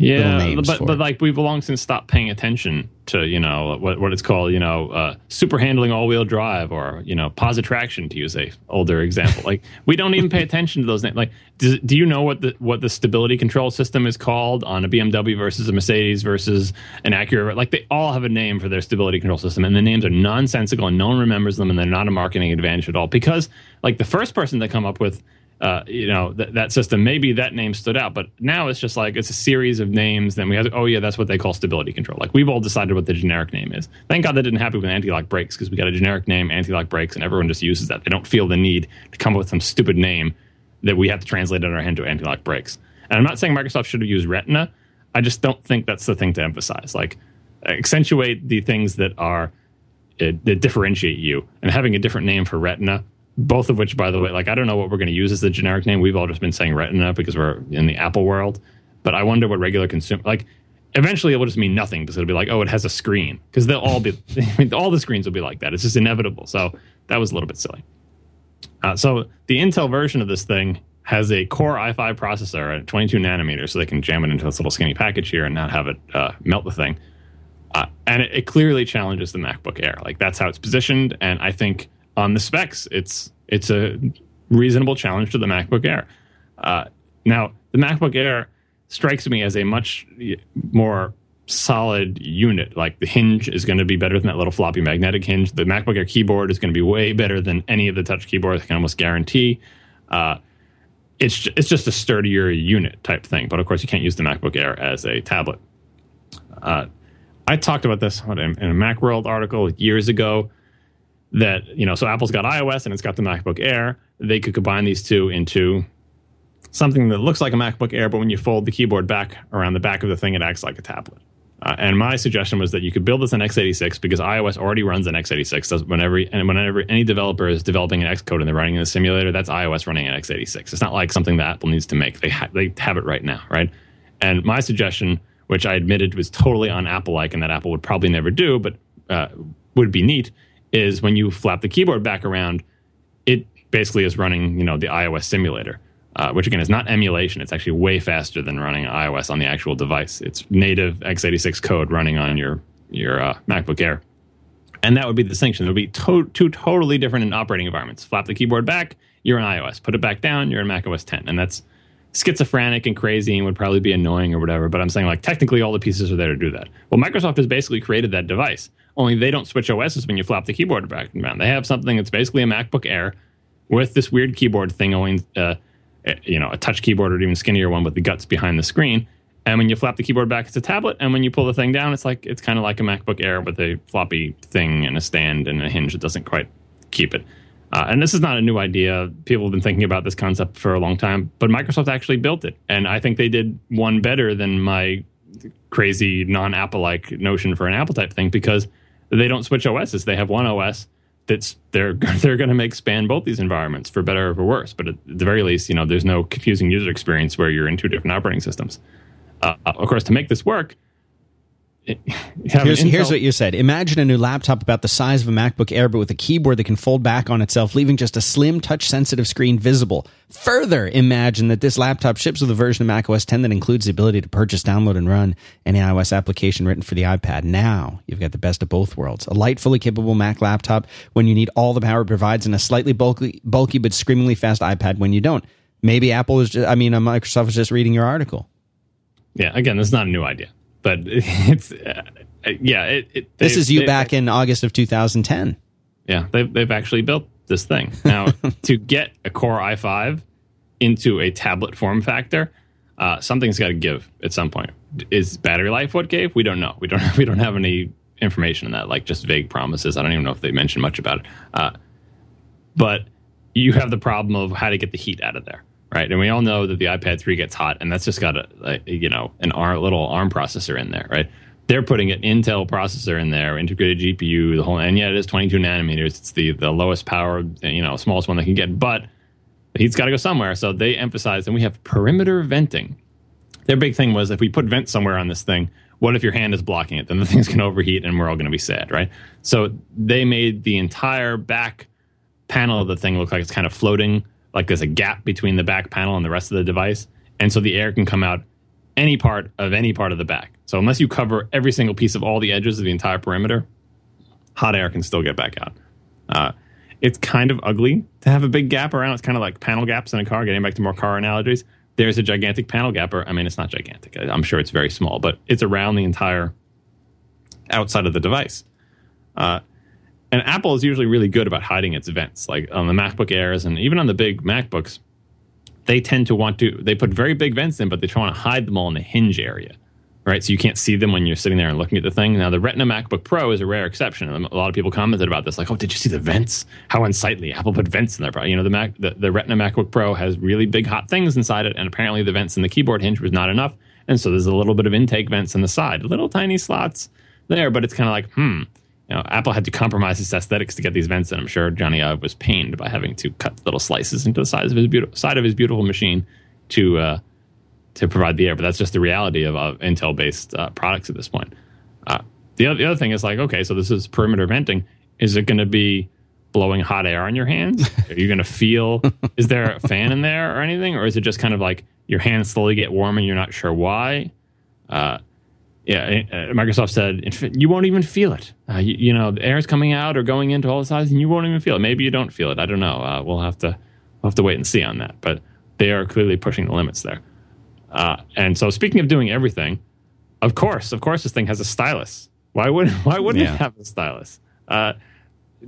yeah, but but like we've long since stopped paying attention to you know what what it's called you know uh, super handling all wheel drive or you know Positraction to use a older example. like we don't even pay attention to those names. Like do, do you know what the what the stability control system is called on a BMW versus a Mercedes versus an Acura? Like they all have a name for their stability control system, and the names are nonsensical and no one remembers them, and they're not a marketing advantage at all because like the first person to come up with uh, you know th- that system. Maybe that name stood out but now it's just like it's a series of names then we have oh yeah that's what they call stability control. Like we've all decided what the generic name is. Thank god that didn't happen with anti-lock brakes because we got a generic name anti-lock brakes and everyone just uses that. They don't feel the need to come up with some stupid name that we have to translate in our to anti-lock brakes and i'm not saying microsoft should have used retina. I just don't think that's the thing to emphasize. Like accentuate the things that are uh, that differentiate you. And having a different name for retina both of which, by the way, like I don't know what we're going to use as the generic name. We've all just been saying Retina because we're in the Apple world. But I wonder what regular consumer like. Eventually, it will just mean nothing because it'll be like, oh, it has a screen because they'll all be, *laughs* I mean, all the screens will be like that. It's just inevitable. So that was a little bit silly. Uh, so the Intel version of this thing has a Core i5 processor at 22 nanometers, so they can jam it into this little skinny package here and not have it uh, melt the thing. Uh, and it, it, clearly challenges the MacBook Air. Like that's how it's positioned, and I think on the specs, it's it's a reasonable challenge to the MacBook Air. Uh, now, the MacBook Air strikes me as a much more solid unit. Like the hinge is going to be better than that little floppy magnetic hinge. The MacBook Air keyboard is going to be way better than any of the touch keyboards. I can almost guarantee. Uh, it's it's just a sturdier unit type thing. But of course, you can't use the MacBook Air as a tablet. Uh, I talked about this in a MacWorld article years ago. That you know, so Apple's got iOS and it's got the MacBook Air. They could combine these two into something that looks like a MacBook Air, but when you fold the keyboard back around the back of the thing, it acts like a tablet. Uh, and my suggestion was that you could build this on x86 because iOS already runs on x86. So whenever and whenever any developer is developing an Xcode and they're running in the simulator, that's iOS running on x86. It's not like something that Apple needs to make. They ha- they have it right now, right? And my suggestion, which I admitted was totally on Apple-like and that Apple would probably never do, but uh, would be neat, is when you flap the keyboard back around, it basically is running you know the iOS simulator uh, which again is not emulation. It's actually way faster than running iOS on the actual device. It's native x86 code running on your your uh, MacBook Air, and that would be the distinction. It would be to- two totally different operating environments. Flap the keyboard back, you're in iOS. Put it back down, you're in macOS 10, and that's schizophrenic and crazy and would probably be annoying or whatever. But I'm saying like technically all the pieces are there to do that. Well, Microsoft has basically created that device. Only they don't switch OSs when you flap the keyboard back and down. They have something that's basically a MacBook Air with this weird keyboard thing going. Uh, you know, a touch keyboard or even skinnier one with the guts behind the screen. And when you flap the keyboard back, it's a tablet. And when you pull the thing down, it's like it's kind of like a MacBook Air with a floppy thing and a stand and a hinge that doesn't quite keep it. Uh, and this is not a new idea. People have been thinking about this concept for a long time, but Microsoft actually built it, and I think they did one better than my crazy non-Apple like notion for an Apple type thing because they don't switch OSs. They have one OS that's they're *laughs* they're going to make span both these environments for better or for worse. But at the very least, you know, there's no confusing user experience where you're in two different operating systems. Uh, of course, to make this work, *laughs* here's, here's, what you said. Imagine a new laptop about the size of a MacBook Air, but with a keyboard that can fold back on itself, leaving just a slim, touch sensitive screen visible. Further, imagine that this laptop ships with a version of Mac OS 10 that includes the ability to purchase, download, and run any iOS application written for the iPad. Now, you've got the best of both worlds. A light, fully capable Mac laptop when you need all the power it provides, and a slightly bulky, bulky but screamingly fast iPad when you don't. Maybe Apple is just, I mean, uh, Microsoft is just reading your article. Yeah, again, this is not a new idea but *laughs* it's uh, yeah. It, it, this is you back in August of 2010. Yeah, they've they've actually built this thing now *laughs* to get a Core i5 into a tablet form factor. Uh, something's got to give at some point. Is battery life what gave? We don't know. We don't *laughs* we don't have any information on that. Like just vague promises. I don't even know if they mentioned much about it. Uh, but you have the problem of how to get the heat out of there right? And we all know that the iPad 3 gets hot, and that's just got a, a you know an ARM, little ARM processor in there, right? They're putting an Intel processor in there, integrated GPU, the whole, and yet it is 22 nanometers. It's the the lowest power, you know, smallest one they can get, but the heat's got to go somewhere. So they emphasize, and we have perimeter venting. Their big thing was if we put vent somewhere on this thing, what if your hand is blocking it? Then the *laughs* thing's going to overheat, and we're all going to be sad, right? So they made the entire back panel of the thing look like it's kind of floating like there's a gap between the back panel and the rest of the device. And so the air can come out any part of any part of the back. So unless you cover every single piece of all the edges of the entire perimeter, hot air can still get back out. Uh, it's kind of ugly to have a big gap around. It's kind of like panel gaps in a car. Getting back to more car analogies, there's a gigantic panel gap. Or I mean, it's not gigantic. I'm sure it's very small, but it's around the entire outside of the device. Uh, and Apple is usually really good about hiding its vents. Like on the MacBook Airs and even on the big MacBooks, they tend to want to they put very big vents in, but they try to hide them all in the hinge area, right? So you can't see them when you're sitting there and looking at the thing. Now the Retina MacBook Pro is a rare exception. A lot of people commented about this, like, "Oh, did you see the vents? How unsightly! Apple put vents in there." You know, the Mac, the, the Retina MacBook Pro has really big hot things inside it, and apparently the vents in the keyboard hinge was not enough, and so there's a little bit of intake vents in the side, little tiny slots there, but it's kind of like, hmm you know, Apple had to compromise its aesthetics to get these vents, and I'm sure Jony Ive was pained by having to cut little slices into the size of his beautiful side of his beautiful machine to uh, to provide the air. But that's just the reality of uh, Intel based uh, products at this point. Uh, the other, the other thing is like, okay, so this is perimeter venting. Is it going to be blowing hot air on your hands? *laughs* Are you going to feel? is there a fan in there or anything, or is it just kind of like your hands slowly get warm and you're not sure why? Uh, yeah, uh, Microsoft said you won't even feel it. Uh, you, you, know, the air is coming out or going into all the sides, and you won't even feel it. Maybe you don't feel it. I don't know. Uh, we'll have to we'll have to wait and see on that. But they are clearly pushing the limits there. Uh, and so, speaking of doing everything, of course, of course, this thing has a stylus. Why would *laughs* why wouldn't yeah. it have a stylus?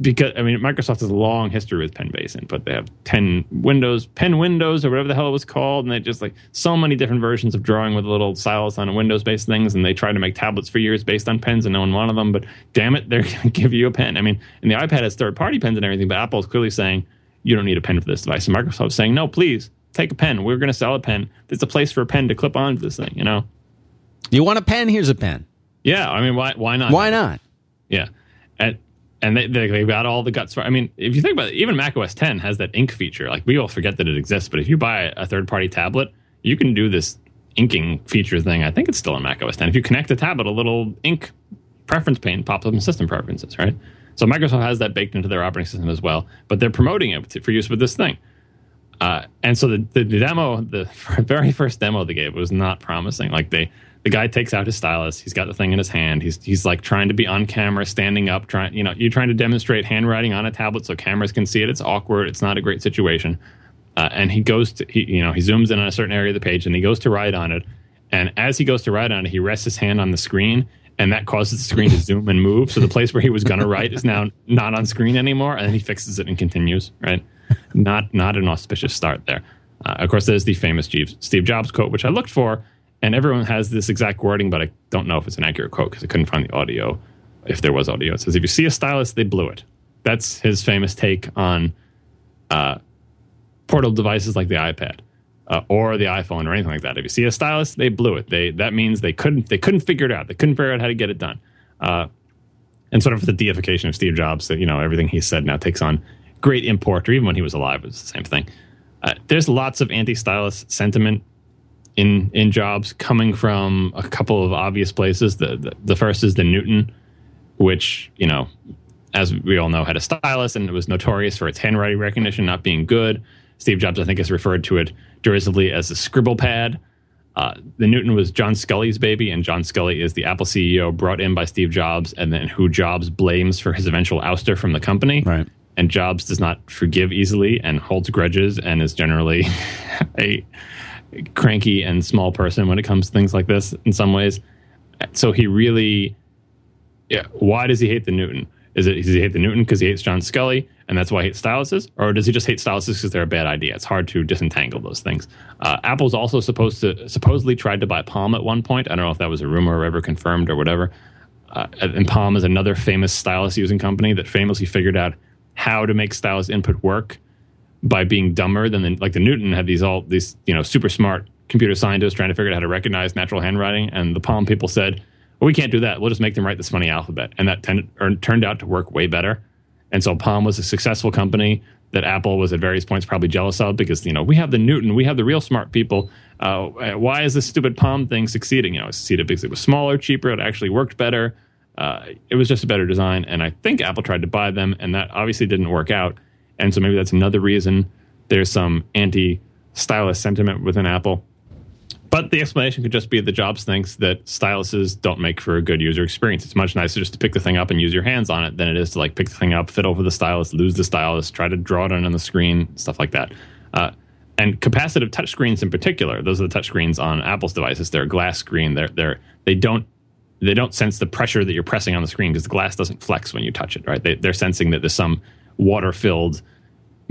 Because I mean, Microsoft has a long history with Penn but they have ten Windows, Pen Windows, or whatever the hell it was called, and they just like so many different versions of drawing with little stylus on Windows-based things, and they tried to make tablets for years based on pens, and no one wanted them. But damn it, they're *laughs* going to give you a pen. I mean, and the iPad has third-party pens and everything, but Apple's clearly saying you don't need a pen for this device, and Microsoft's saying no, please take a pen. We're going to sell a pen. There's a place for a pen to clip onto this thing. You know, you want a pen? Here's a pen. Yeah, I mean, why why not? Why not? Yeah. And and they, they got all the guts for. I mean, if you think about it, even Mac OS 10 has that ink feature. Like we all forget that it exists, but if you buy a third party tablet, you can do this inking feature thing. I think it's still in Mac OS 10. If you connect the tablet, a little ink preference pane pops up in system preferences, right? So Microsoft has that baked into their operating system as well, but they're promoting it for use with this thing. Uh, and so the, the, the demo, the *laughs* very first demo they gave was not promising. Like they the guy takes out his stylus. He's got the thing in his hand. He's he's like trying to be on camera, standing up, trying you know you're trying to demonstrate handwriting on a tablet so cameras can see it. It's awkward. It's not a great situation. Uh, and he goes to he, you know he zooms in on a certain area of the page and he goes to write on it. And as he goes to write on it, he rests his hand on the screen, and that causes the screen to *laughs* zoom and move. So the place where he was going to write is now not on screen anymore. And then he fixes it and continues. Right, not not an auspicious start there. Uh, of course, there's the famous Steve Jobs quote, which I looked for and everyone has this exact wording, but I don't know if it's an accurate quote because I couldn't find the audio. If there was audio, it says, "If you see a stylus, they blew it." That's his famous take on uh, portable devices like the iPad uh, or the iPhone or anything like that. If you see a stylus, they blew it. They that means they couldn't they couldn't figure it out. They couldn't figure out how to get it done. Uh, and sort of the deification of Steve Jobs that you know everything he said now takes on great import, or even when he was alive, it was the same thing. Uh, there's lots of anti-stylus sentiment in in jobs coming from a couple of obvious places. The, the, the first is the Newton, which you know, as we all know, had a stylus and it was notorious for its handwriting recognition not being good. Steve Jobs, I think, has referred to it derisively as a scribble pad. Uh, the Newton was John Sculley's baby, and John Sculley is the Apple CEO brought in by Steve Jobs, and then who Jobs blames for his eventual ouster from the company. Right. And Jobs does not forgive easily and holds grudges, and is generally *laughs* a cranky and small person when it comes to things like this in some ways. So he really, yeah. Why does he hate the Newton? Is it does he hate the Newton because he hates John Sculley and that's why he hates styluses, or does he just hate styluses because they're a bad idea? It's hard to disentangle those things. Uh, Apple's also supposed to supposedly tried to buy Palm at one point. I don't know if that was a rumor or ever confirmed or whatever. Uh, and Palm is another famous stylus using company that famously figured out how to make stylus input work by being dumber than the, like the Newton had these all these you know super smart computer scientists trying to figure out how to recognize natural handwriting, and the Palm people said, "Well, we can't do that. We'll just make them write this funny alphabet," and that tended, or turned out to work way better. And so Palm was a successful company that Apple was at various points probably jealous of because you know we have the Newton, we have the real smart people. Uh, why is this stupid Palm thing succeeding? You know, it succeeded because it was smaller, cheaper, it actually worked better. Uh, it was just a better design, and I think Apple tried to buy them, and that obviously didn't work out. And so maybe that's another reason there's some anti stylus sentiment within Apple. But the explanation could just be the Jobs thinks that styluses don't make for a good user experience. It's much nicer just to pick the thing up and use your hands on it than it is to like pick the thing up, fiddle with the stylus, lose the stylus, try to draw it on the screen, stuff like that. Uh, and capacitive touchscreens in particular, those are the touchscreens on Apple's devices. They're a glass screen. They're they're they don't they don't sense the pressure that you're pressing on the screen because the glass doesn't flex when you touch it. Right? They, they're sensing that there's some water filled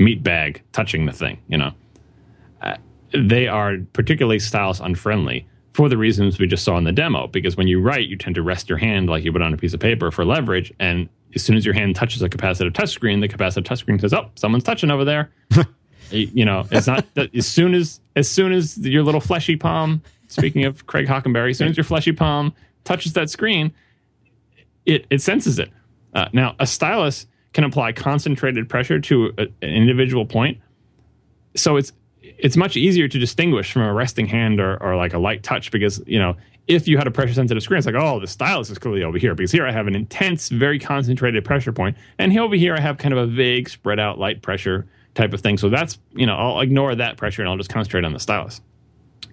meat bag touching the thing. You know, uh, they are particularly stylus unfriendly for the reasons we just saw in the demo. Because when you write, you tend to rest your hand like you would on a piece of paper for leverage, and as soon as your hand touches a capacitive touchscreen, the capacitive touchscreen says, "Oh, someone's touching over there." *laughs* you know, it's not as soon as as soon as your little fleshy palm. Speaking of Craig Hockenberry, as soon as your fleshy palm touches that screen, it it senses it Uh, now, a stylus can apply concentrated pressure to a, an individual point, so it's it's much easier to distinguish from a resting hand or, or like a light touch because you know if you had a pressure sensitive screen, it's like, oh, the stylus is clearly over here because here I have an intense, very concentrated pressure point, and over here I have kind of a vague, spread out light pressure type of thing. So that's you know I'll ignore that pressure and I'll just concentrate on the stylus.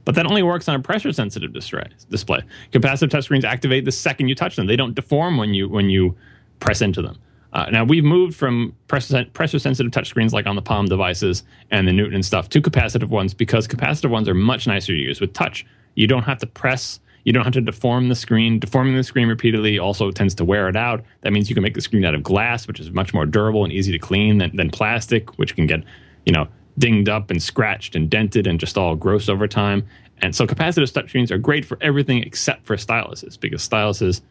But that only works on a pressure sensitive display. Capacitive touchscreens activate the second you touch them. They don't deform when you when you press into them. Uh, now we've moved from pressure, pressure sensitive touchscreens like on the Palm devices and the Newton and stuff to capacitive ones because capacitive ones are much nicer to use with touch. You don't have to press. You don't have to deform the screen. Deforming the screen repeatedly also tends to wear it out. That means you can make the screen out of glass, which is much more durable and easy to clean than, than plastic, which can get, you know, dinged up and scratched and dented and just all gross over time. And so capacitive touchscreens are great for everything except for styluses because styluses –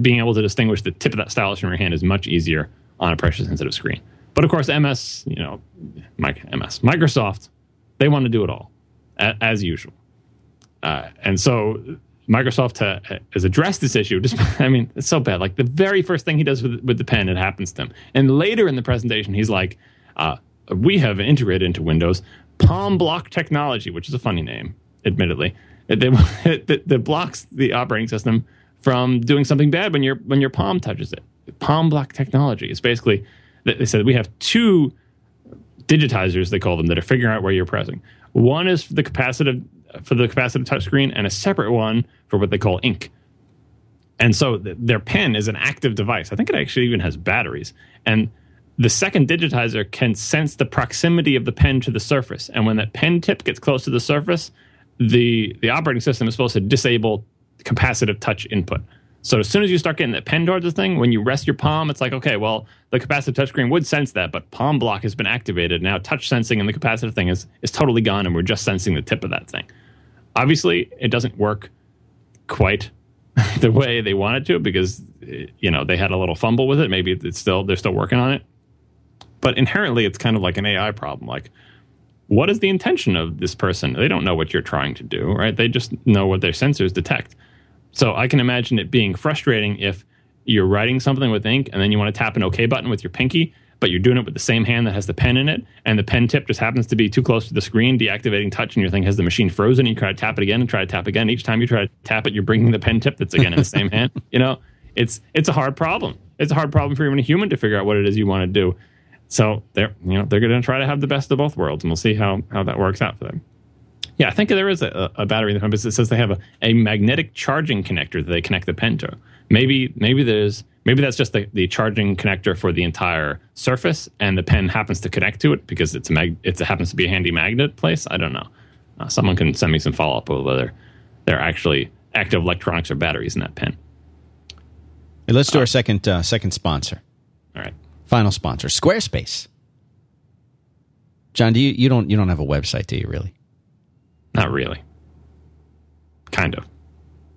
being able to distinguish the tip of that stylus from your hand is much easier on a pressure sensitive screen. But of course, MS, you know, MS, Microsoft, they want to do it all as usual. Uh, and so Microsoft ha- has addressed this issue. Just, *laughs* I mean, it's so bad. Like the very first thing he does with, with the pen, it happens to him. And later in the presentation, he's like, uh, "We have integrated into Windows Palm Block technology, which is a funny name, admittedly. It, it, *laughs* it, it blocks the operating system from doing something bad when your when your palm touches it. Palm block technology is basically they said we have two digitizers they call them that are figuring out where you're pressing. One is for the capacitive for the capacitive touchscreen, and a separate one for what they call ink. And so th- their pen is an active device. I think it actually even has batteries. And the second digitizer can sense the proximity of the pen to the surface. And when that pen tip gets close to the surface, the the operating system is supposed to disable capacitive touch input. So as soon as you start getting that pen towards the thing, when you rest your palm, it's like, okay, well, the capacitive touchscreen would sense that, but palm block has been activated. Now touch sensing and the capacitive thing is, is totally gone, and we're just sensing the tip of that thing. Obviously, it doesn't work quite *laughs* the way they wanted to because eh, you know they had a little fumble with it. Maybe it's still they're still working on it. But inherently, it's kind of like an AI problem. Like, what is the intention of this person? They don't know what you're trying to do, right? They just know what their sensors detect. So I can imagine it being frustrating if you're writing something with ink and then you want to tap an OK button with your pinky, but you're doing it with the same hand that has the pen in it, and the pen tip just happens to be too close to the screen, deactivating touch, and your thing has the machine frozen. And you try to tap it again and try to tap again. Each time you try to tap it, you're bringing the pen tip that's again in the same hand. *laughs* You know, it's it's a hard problem. It's a hard problem for even a human to figure out what it is you want to do. So they're you know they're going to try to have the best of both worlds, and we'll see how how that works out for them. Yeah, I think there is a, a battery in the compass that says they have a, a magnetic charging connector that they connect the pen to. Maybe maybe there's maybe that's just the, the charging connector for the entire surface, and the pen happens to connect to it because it's a mag, it happens to be a handy magnet place. I don't know. Uh, someone can send me some follow up with whether there are actually active electronics or batteries in that pen. Hey, let's do uh, our second uh, second sponsor. All right. Final sponsor, Squarespace. John, do you you don't you don't have a website, do you really? Not really. Kind of.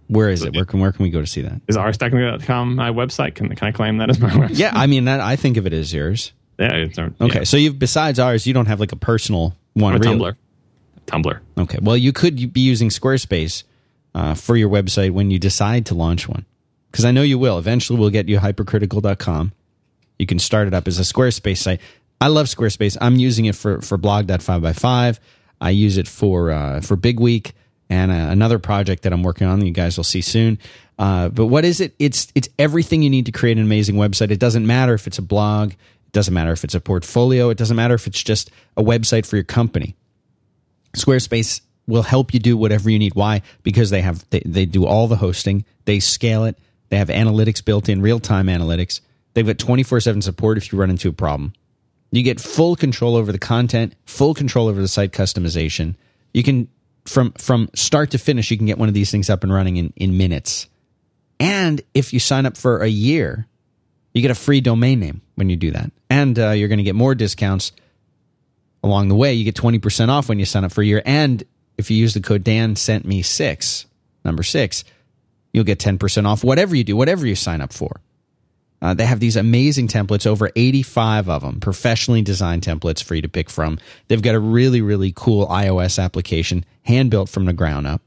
Where is it? Where can where can we go to see that? Is arstechnica.com my website? Can can I claim that as my *laughs* website? Yeah, I mean that I think of it as yours. Yeah. It's our, okay, so you've besides Ars, you don't have like a personal one. Or Tumblr. Tumblr. Okay. Well, you could be using Squarespace uh, for your website when you decide to launch one, because I know you will. Eventually, we'll get you hypercritical.com. You can start it up as a Squarespace site. I love Squarespace. I'm using it for for blog.5by5. I use it for uh, for Big Week and uh, another project that I'm working on. You guys will see soon. Uh, but what is it? It's it's everything you need to create an amazing website. It doesn't matter if it's a blog. It doesn't matter if it's a portfolio. It doesn't matter if it's just a website for your company. Squarespace will help you do whatever you need. Why? Because they have they, they do all the hosting. They scale it. They have analytics built in, real time analytics. They've got 24 7 support if you run into a problem. You get full control over the content, full control over the site customization. You can from from start to finish, you can get one of these things up and running in, in minutes. And if you sign up for a year, you get a free domain name when you do that. And uh, you're going to get more discounts along the way. You get 20% off when you sign up for a year. And if you use the code Dan sent me six, number six, you'll get 10% off whatever you do, whatever you sign up for. Uh, they have these amazing templates, over 85 of them, professionally designed templates for you to pick from. They've got a really, really cool iOS application, hand built from the ground up.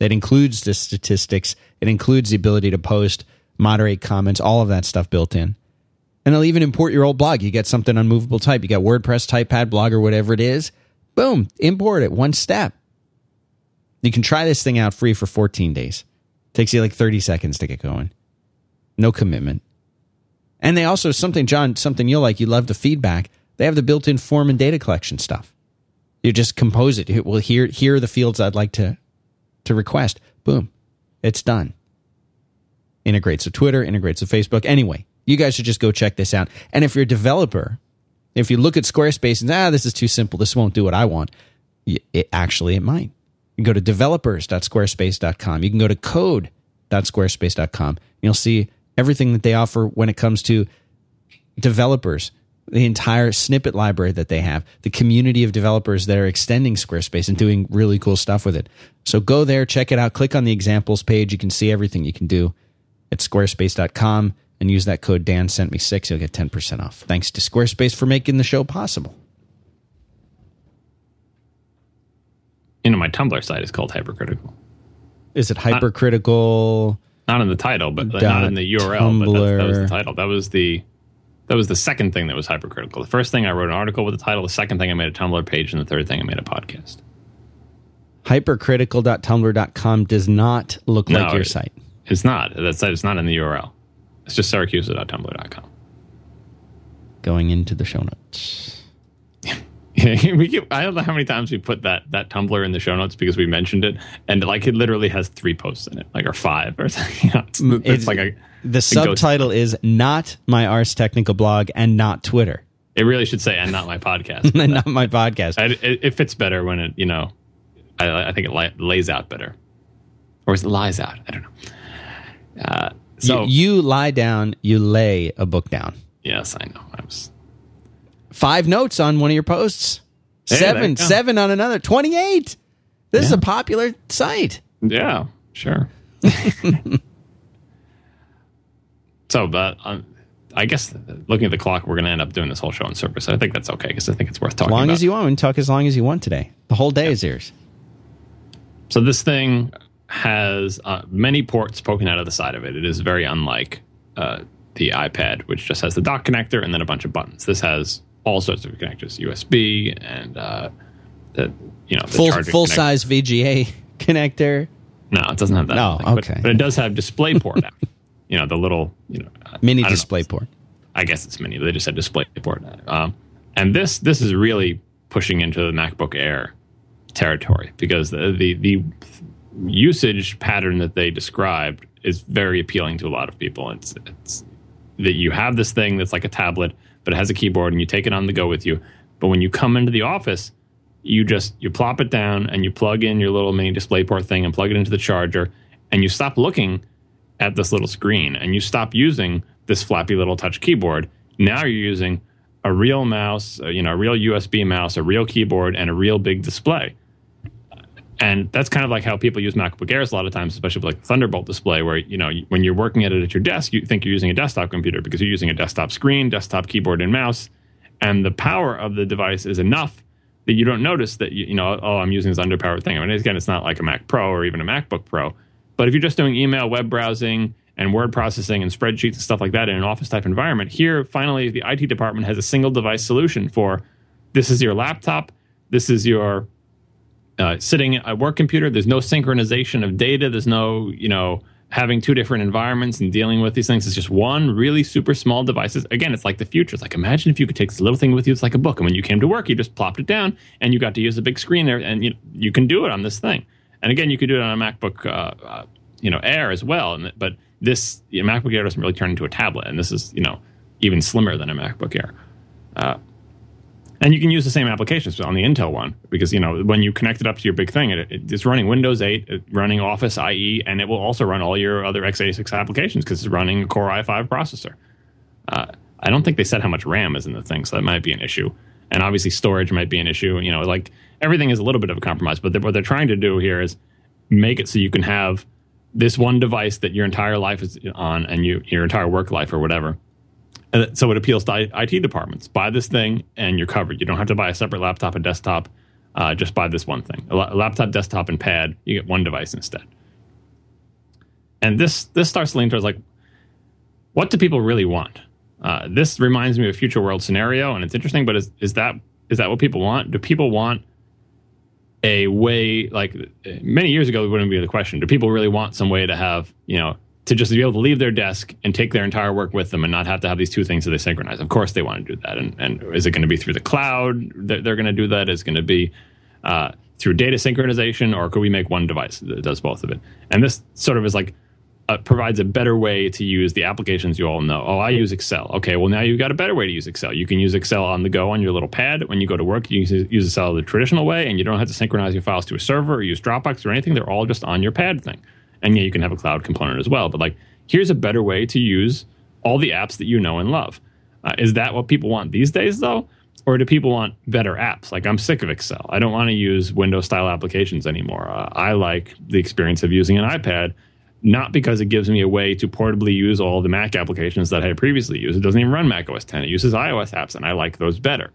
That includes the statistics. It includes the ability to post, moderate comments, all of that stuff built in. And they'll even import your old blog. You get something on movable type. You got WordPress, Typepad, blog, or whatever it is. Boom, import it. One step. You can try this thing out free for 14 days. Takes you like 30 seconds to get going. No commitment. And they also, something, John, something you'll like, you love the feedback. They have the built in form and data collection stuff. You just compose it. Well, here, here are the fields I'd like to, to request. Boom. It's done. Integrates with Twitter, integrates with Facebook. Anyway, you guys should just go check this out. And if you're a developer, if you look at Squarespace and, ah, this is too simple, this won't do what I want, it, actually, it might. You go to developers.squarespace.com. You can go to code.squarespace.com. You'll see everything that they offer when it comes to developers, the entire snippet library that they have, the community of developers that are extending Squarespace and doing really cool stuff with it. So go there, check it out, click on the examples page. You can see everything you can do at squarespace.com and use that code Dan sent me six. You'll get 10% off. Thanks to Squarespace for making the show possible. You know, my Tumblr site is called Hypercritical. Is it hypercritical? Not in the title, but not in the URL. Tumblr. But that was the title. That was the that was the second thing that was hypercritical. The first thing I wrote an article with the title. The second thing I made a Tumblr page, and the third thing I made a podcast. Hypercritical.tumblr.com does not look no, like your site. It's not. That site is not in the URL. It's just Siracusa.tumblr.com. Going into the show notes. Yeah, *laughs* we keep, I don't know how many times we put that that Tumblr in the show notes because we mentioned it, and like it literally has three posts in it, like or five or *laughs* something. it's, it's, it's, like a the subtitle is not my Ars Technica blog and not Twitter. It really should say and not my podcast, *laughs* and not my podcast. It, it, it, fits better when it you know, I, I think it li- lays out better, or is it lies out? I don't know. Uh, so you, you lie down, you lay a book down. Yes, I know. I was five notes on one of your posts. Hey, seven, seven on another. Twenty-eight. This yeah. is a popular site. Yeah, sure. *laughs* so, but um, I guess looking at the clock, we're going to end up doing this whole show on Surface. I think that's okay because I think it's worth talking. As long about. as you want, talk as long as you want today. The whole day yeah. is yours. So this thing has uh, many ports poking out of the side of it. It is very unlike uh, the iPad, which just has the dock connector and then a bunch of buttons. This has all sorts of connectors, USB and uh, the you know the full full connector. size VGA *laughs* connector. No, it doesn't have that. No, thing, okay, but, but, it does have DisplayPort. *laughs* you know the little you know uh, mini DisplayPort. I guess it's mini. They just said DisplayPort. Um, and this this is really pushing into the MacBook Air territory because the the, the usage pattern that they described is very appealing to a lot of people. It's, it's that you have this thing that's like a tablet but it has a keyboard and you take it on the go with you. But when you come into the office, you just you plop it down and you plug in your little mini display port thing and plug it into the charger and you stop looking at this little screen and you stop using this flappy little touch keyboard. Now you're using a real mouse, uh, you know, a real USB mouse, a real keyboard, and a real big display. And that's kind of like how people use MacBook Airs a lot of times, especially with like Thunderbolt display, where you know when you're working at it at your desk, you think you're using a desktop computer because you're using a desktop screen, desktop keyboard, and mouse, and the power of the device is enough that you don't notice that you, you know oh I'm using this underpowered thing. I mean again, it's not like a Mac Pro or even a MacBook Pro, but if you're just doing email, web browsing, and word processing and spreadsheets and stuff like that in an office type environment, here finally the IT department has a single device solution for this is your laptop, this is your uh, sitting at a work computer. There's no synchronization of data. There's no, you know, having two different environments and dealing with these things. It's just one really super small devices. Again, it's like the future. It's like imagine if you could take this little thing with you. It's like a book, and when you came to work, you just plopped it down, and you got to use a big screen there, and you you can do it on this thing. And again, you could do it on a MacBook, uh, uh, you know, Air as well. And but this you know, MacBook Air doesn't really turn into a tablet, and this is you know even slimmer than a MacBook Air. Uh, and you can use the same applications on the Intel one because you know when you connect it up to your big thing, it, it's running Windows 8, running Office IE, and it will also run all your other x86 applications because it's running a Core i5 processor. Uh, I don't think they said how much RAM is in the thing, so that might be an issue. And obviously, storage might be an issue. You know, like everything is a little bit of a compromise. But what they're trying to do here is make it so you can have this one device that your entire life is on, and you your entire work life or whatever and so it appeals to IT departments. Buy this thing and you're covered. You don't have to buy a separate laptop and desktop. Uh, just buy this one thing. A laptop, desktop, and pad. You get one device instead. And this this starts leaning towards like, what do people really want? Uh, this reminds me of a future world scenario, and it's interesting. But is is that is that what people want? Do people want a way like many years ago? It wouldn't be the question. Do people really want some way to have you know to just be able to leave their desk and take their entire work with them and not have to have these two things that they synchronize? Of course, they want to do that. And, and is it going to be through the cloud? They're, they're going to do that. Is going to be uh, through data synchronization, or could we make one device that does both of it? And this sort of is like uh, provides a better way to use the applications you all know. Oh, I use Excel. Okay, well now you've got a better way to use Excel. You can use Excel on the go on your little pad. When you go to work, you use, use Excel the traditional way, and you don't have to synchronize your files to a server or use Dropbox or anything. They're all just on your pad thing. And yeah, you can have a cloud component as well. But like, here's a better way to use all the apps that you know and love. Uh, is that what people want these days, though? Or do people want better apps? Like, I'm sick of Excel. I don't want to use Windows style applications anymore. Uh, I like the experience of using an iPad not because it gives me a way to portably use all the Mac applications that I previously used. It doesn't even run Mac OS 10. It uses iOS apps, and I like those better.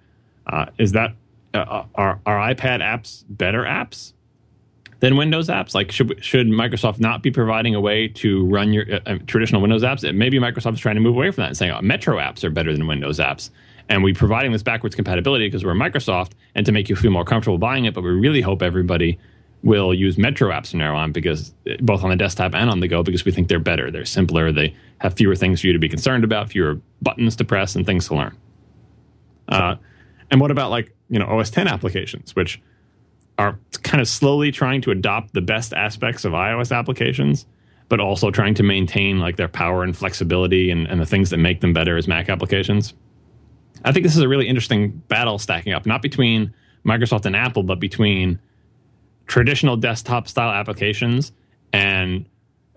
Uh, is that uh, uh are, are iPad apps better apps than Windows apps? Like, should should Microsoft not be providing a way to run your uh, uh traditional Windows apps? Maybe Microsoft is trying to move away from that and saying oh, Metro apps are better than Windows apps. And we're providing this backwards compatibility because we're Microsoft and to make you feel more comfortable buying it, but we really hope everybody will use Metro apps from now on because both on the desktop and on the go because we think they're better. They're simpler. They have fewer things for you to be concerned about, fewer buttons to press, and things to learn. Uh, and what about like you know OS 10 applications, which are kind of slowly trying to adopt the best aspects of iOS applications, but also trying to maintain like their power and flexibility and, and the things that make them better as Mac applications. I think this is a really interesting battle stacking up, not between Microsoft and Apple, but between traditional desktop style applications and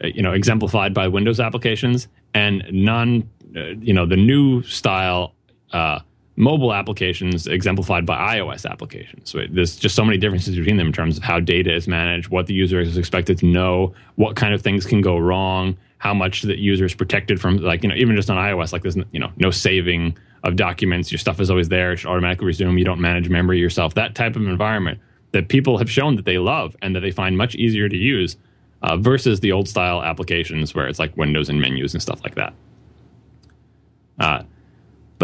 uh, you know exemplified by Windows applications and non uh, you know the new style uh, mobile applications exemplified by iOS applications. So there's just so many differences between them in terms of how data is managed, what the user is expected to know, what kind of things can go wrong, how much the user is protected from like you know even just on iOS like there's you know no saving of documents, your stuff is always there, it should automatically resume, you don't manage memory yourself. That type of environment that people have shown that they love and that they find much easier to use uh, versus the old style applications where it's like windows and menus and stuff like that.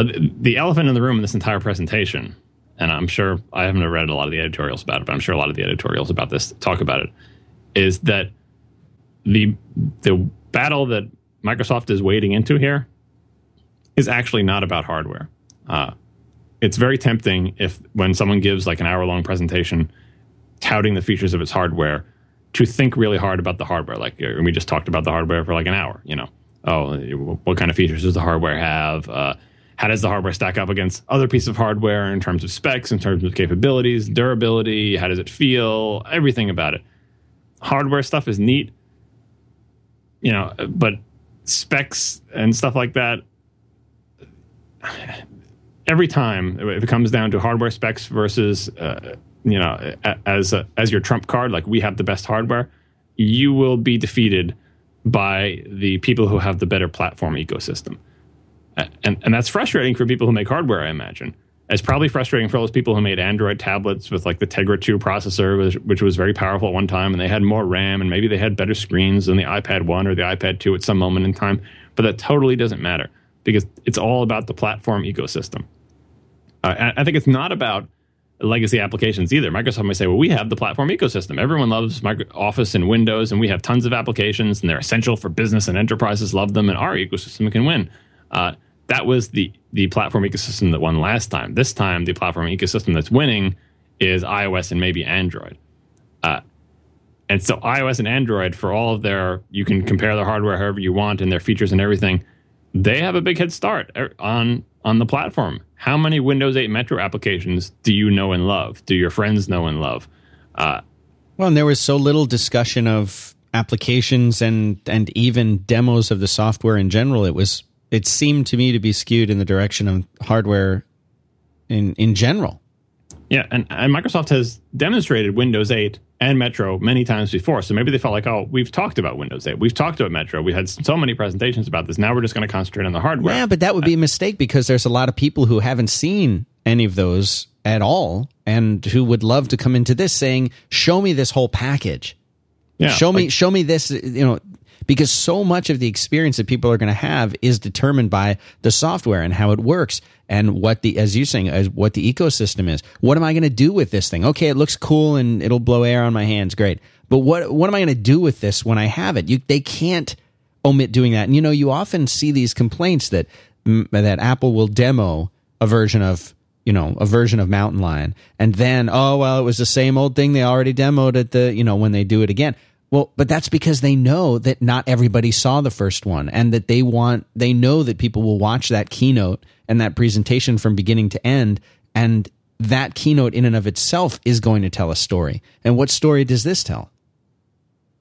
Uh, the elephant in the room in this entire presentation, and I'm sure I haven't read a lot of the editorials about it, but I'm sure a lot of the editorials about this talk about it, is that the the battle that Microsoft is wading into here is actually not about hardware. Uh, it's very tempting if when someone gives like an hour long presentation touting the features of its hardware to think really hard about the hardware. Like we just talked about the hardware for like an hour. You know, oh, what kind of features does the hardware have? Uh, how does the hardware stack up against other pieces of hardware in terms of specs, in terms of capabilities, durability? How does it feel? Everything about it. Hardware stuff is neat, you know, but specs and stuff like that. Every time, if it comes down to hardware specs versus uh, you know as a, as your trump card like we have the best hardware you will be defeated by the people who have the better platform ecosystem and and that's frustrating for people who make hardware i imagine it's probably frustrating for all those people who made android tablets with like the tegra 2 processor which, which was very powerful at one time and they had more ram and maybe they had better screens than the ipad 1 or the ipad 2 at some moment in time but that totally doesn't matter because it's all about the platform ecosystem uh, I think it's not about legacy applications either. Microsoft may say, well, we have the platform ecosystem. Everyone loves Office and Windows, and we have tons of applications, and they're essential for business and enterprises love them, and our ecosystem can win. Uh, that was the the platform ecosystem that won last time. This time, the platform ecosystem that's winning is iOS and maybe Android. Uh, and so iOS and Android, for all of their, you can compare their hardware however you want and their features and everything. They have a big head start er, on on the platform. How many Windows 8 Metro applications do you know and love? Do your friends know and love? Uh, well, and there was so little discussion of applications and and even demos of the software in general. It was it seemed to me to be skewed in the direction of hardware in in general. Yeah, and, and Microsoft has demonstrated Windows 8 and Metro many times before. So maybe they felt like, oh, we've talked about Windows 8. We've talked about Metro. We had so many presentations about this. Now we're just going to concentrate on the hardware. Yeah, but that would be a uh, mistake because there's a lot of people who haven't seen any of those at all and who would love to come into this saying, show me this whole package. Yeah, show me, like, show me this, you know, because so much of the experience that people are going to have is determined by the software and how it works and what the as you saying as what the ecosystem is. What am I going to do with this thing? Okay, it looks cool and it'll blow air on my hands, great. But what what am I going to do with this when I have it? You they can't omit doing that. And you know, you often see these complaints that that Apple will demo a version of you know a version of Mountain Lion, and then oh well, it was the same old thing they already demoed at the you know when they do it again. Well, but that's because they know that not everybody saw the first one, and that they want they know that people will watch that keynote and that presentation from beginning to end, and that keynote in and of itself is going to tell a story. And what story does this tell?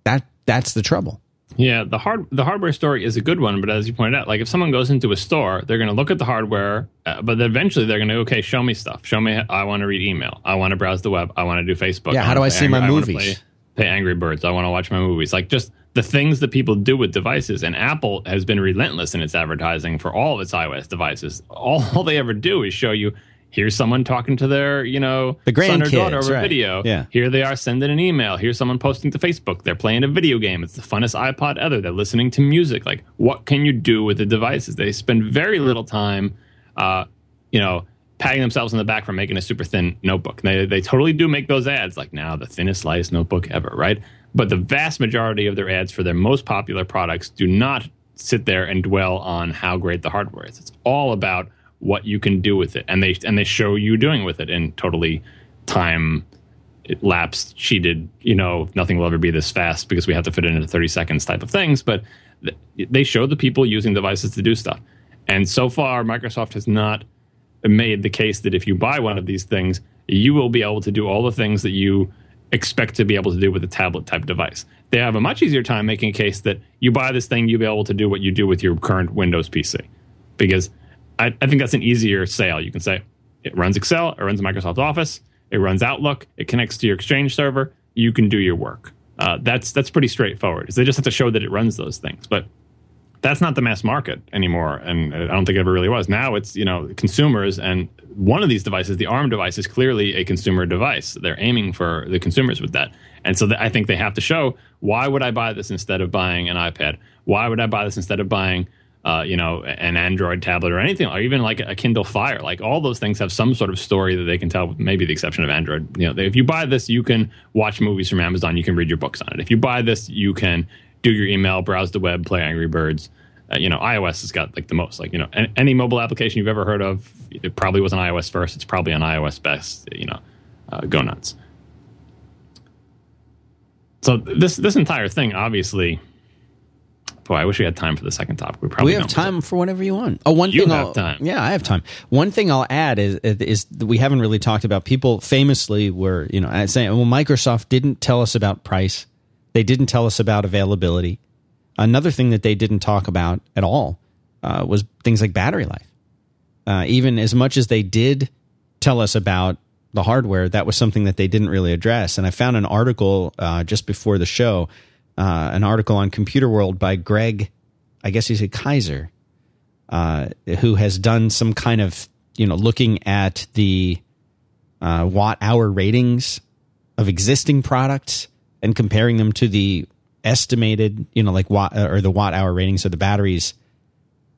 That that's the trouble. Yeah, the hard the hardware story is a good one, but as you pointed out, like if someone goes into a store, they're going to look at the hardware, uh, but eventually they're going to okay, show me stuff. Show me. I want to read email. I want to browse the web. I want to do Facebook. Yeah, how do I see my I movies? Play, Angry Birds. I want to watch my movies. Like just the things that people do with devices. And Apple has been relentless in its advertising for all of its iOS devices. All, *laughs* they ever do is show you here's someone talking to their, you know, the son or daughter over right. video. Yeah. Here they are sending an email. Here's someone posting to Facebook. They're playing a video game. It's the funnest iPod ever. They're listening to music. Like, what can you do with the devices? They spend very little time, uh, you know, patting themselves on the back for making a super thin notebook. They they totally do make those ads like now the thinnest, lightest notebook ever, right? But the vast majority of their ads for their most popular products do not sit there and dwell on how great the hardware is. It's all about what you can do with it, and they and they show you doing with it in totally time lapsed, cheated. You know, nothing will ever be this fast because we have to fit it into thirty seconds type of things. But th- they show the people using devices to do stuff, and so far, Microsoft has not made the case that if you buy one of these things, you will be able to do all the things that you expect to be able to do with a tablet type device. They have a much easier time making a case that you buy this thing, you'll be able to do what you do with your current Windows PC. Because I, I think that's an easier sale. You can say it runs Excel, it runs Microsoft Office, it runs Outlook, it connects to your Exchange server, you can do your work. Uh, that's that's pretty straightforward. They just have to show that it runs those things. But that's not the mass market anymore, and I don't think it ever really was. Now it's you know consumers, and one of these devices, the ARM device, is clearly a consumer device. They're aiming for the consumers with that, and so th- I think they have to show why would I buy this instead of buying an iPad? Why would I buy this instead of buying uh, you know an Android tablet or anything, or even like a Kindle Fire? Like all those things have some sort of story that they can tell. Maybe the exception of Android. You know, if you buy this, you can watch movies from Amazon. You can read your books on it. If you buy this, you can do your email, browse the web, play Angry Birds. Uh, you know, iOS has got like the most. Like you know, any, any, mobile application you've ever heard of, it probably was on iOS first. It's probably on iOS best. You know, uh, go nuts. So this this entire thing, obviously, boy, I wish we had time for the second topic. We probably we have time for whatever you want. Oh, one You thing have I'll, time. Yeah, I have time. One thing I'll add is is that we haven't really talked about. People famously were you know saying, well, Microsoft didn't tell us about price. They didn't tell us about availability. Another thing that they didn't talk about at all uh, was things like battery life. Uh, even as much as they did tell us about the hardware, that was something that they didn't really address. And I found an article uh, just before the show, uh, an article on Computerworld by Gregg, I guess he's a Keizer, uh, who has done some kind of, you know, looking at the uh, watt hour ratings of existing products and comparing them to the estimated, you know, like watt or the watt hour ratings of the batteries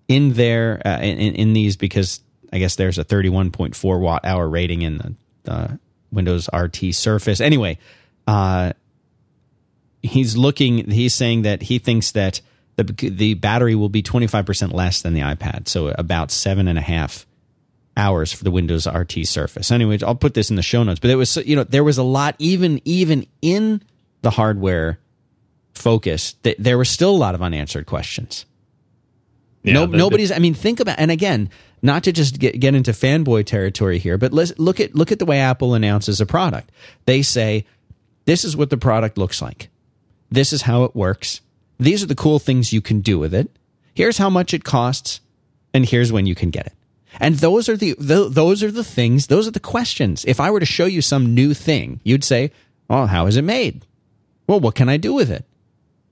in there uh, in, in these because I guess there's a 31.4 watt hour rating in the uh, Windows RT Surface. Anyway, uh, he's looking. He's saying that he thinks that the the battery will be 25 percent less than the iPad, so about seven and a half hours for the Windows RT Surface. Anyway, I'll put this in the show notes. But it was you know there was a lot even even in the hardware focus. Th- there were still a lot of unanswered questions. Yeah, no, nobody's. I mean, think about and again, not to just get get into fanboy territory here, but let's look at look at the way Apple announces a product. They say, "This is what the product looks like. This is how it works. These are the cool things you can do with it. Here's how much it costs, and here's when you can get it." And those are the, the those are the things. Those are the questions. If I were to show you some new thing, you'd say, "Well, how is it made? Well, what can I do with it?"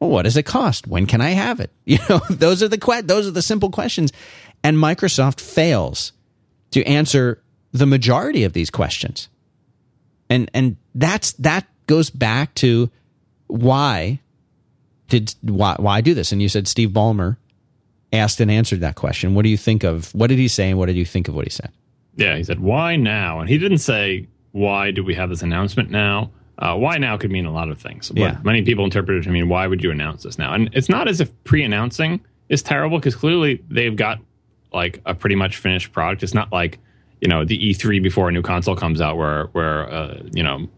well, what does it cost? When can I have it? *laughs* You know, those are the que- those are the simple questions, and Microsoft fails to answer the majority of these questions, and and that's that goes back to why did why why do this? And you said Steve Ballmer asked and answered that question. What do you think of what did he say and what did you think of what he said? Yeah, he said, "Why now?" And he didn't say, "Why do we have this announcement now?" Uh, why now could mean a lot of things. Yeah. many people interpret it to mean, "Why would you announce this now?" And it's not as if pre-announcing is terrible because clearly they've got like a pretty much finished product. It's not like you know the E3 before a new console comes out, where where uh, you know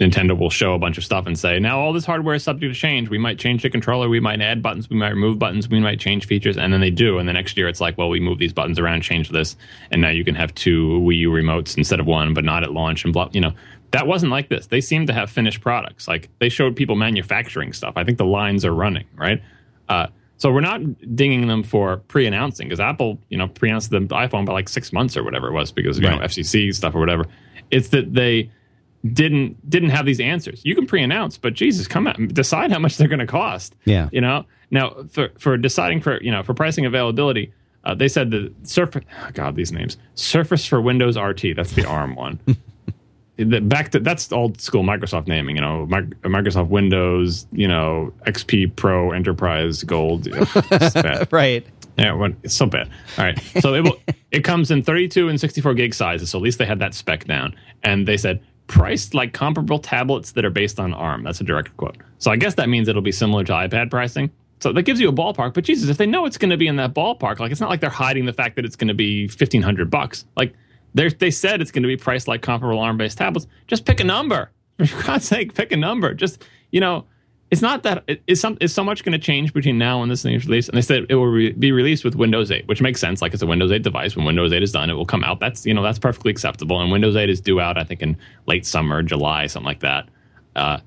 Nintendo will show a bunch of stuff and say, now all this hardware is subject to change. We might change the controller, we might add buttons, we might remove buttons, we might change features, and then they do. And the next year it's like, well, we move these buttons around, change this, and now you can have two Wii U remotes instead of one, but not at launch and blah. You know, that wasn't like this. They seemed to have finished products. Like they showed people manufacturing stuff. I think the lines are running right. Uh, so we're not dinging them for pre-announcing because Apple, you know, pre-announced the iPhone by like six months or whatever it was because you know FCC stuff or whatever. It's that they didn't didn't have these answers. You can pre-announce, but Jesus, come out, decide how much they're going to cost. Yeah. you know. Now for for deciding for you know for pricing availability, uh, they said the Surface. Oh God, these names. Surface for Windows RT. That's the ARM one. *laughs* Back to that's old school Microsoft naming. You know, Mi- Microsoft Windows. You know, XP Pro Enterprise Gold. *laughs* Right. Yeah, it's so bad. All right, so it will, it comes in 32 and 64 gig sizes. So at least they had that spec down, and they said priced like comparable tablets that are based on ARM. That's a direct quote. So I guess that means it'll be similar to iPad pricing. So that gives you a ballpark. But Jesus, if they know it's going to be in that ballpark, like it's not like they're hiding the fact that it's going to be 1500 bucks. Like they they said it's going to be priced like comparable ARM based tablets. Just pick a number. *laughs* For God's sake, pick a number. Just you know, it's not that it, it's some is so much going to change between now and this thing's release. And they said it will re- be released with Windows 8, which makes sense. Like it's a Windows 8 device. When Windows 8 is done, it will come out. That's you know that's perfectly acceptable. And Windows 8 is due out, I think, in late summer, July, something like that. Uh,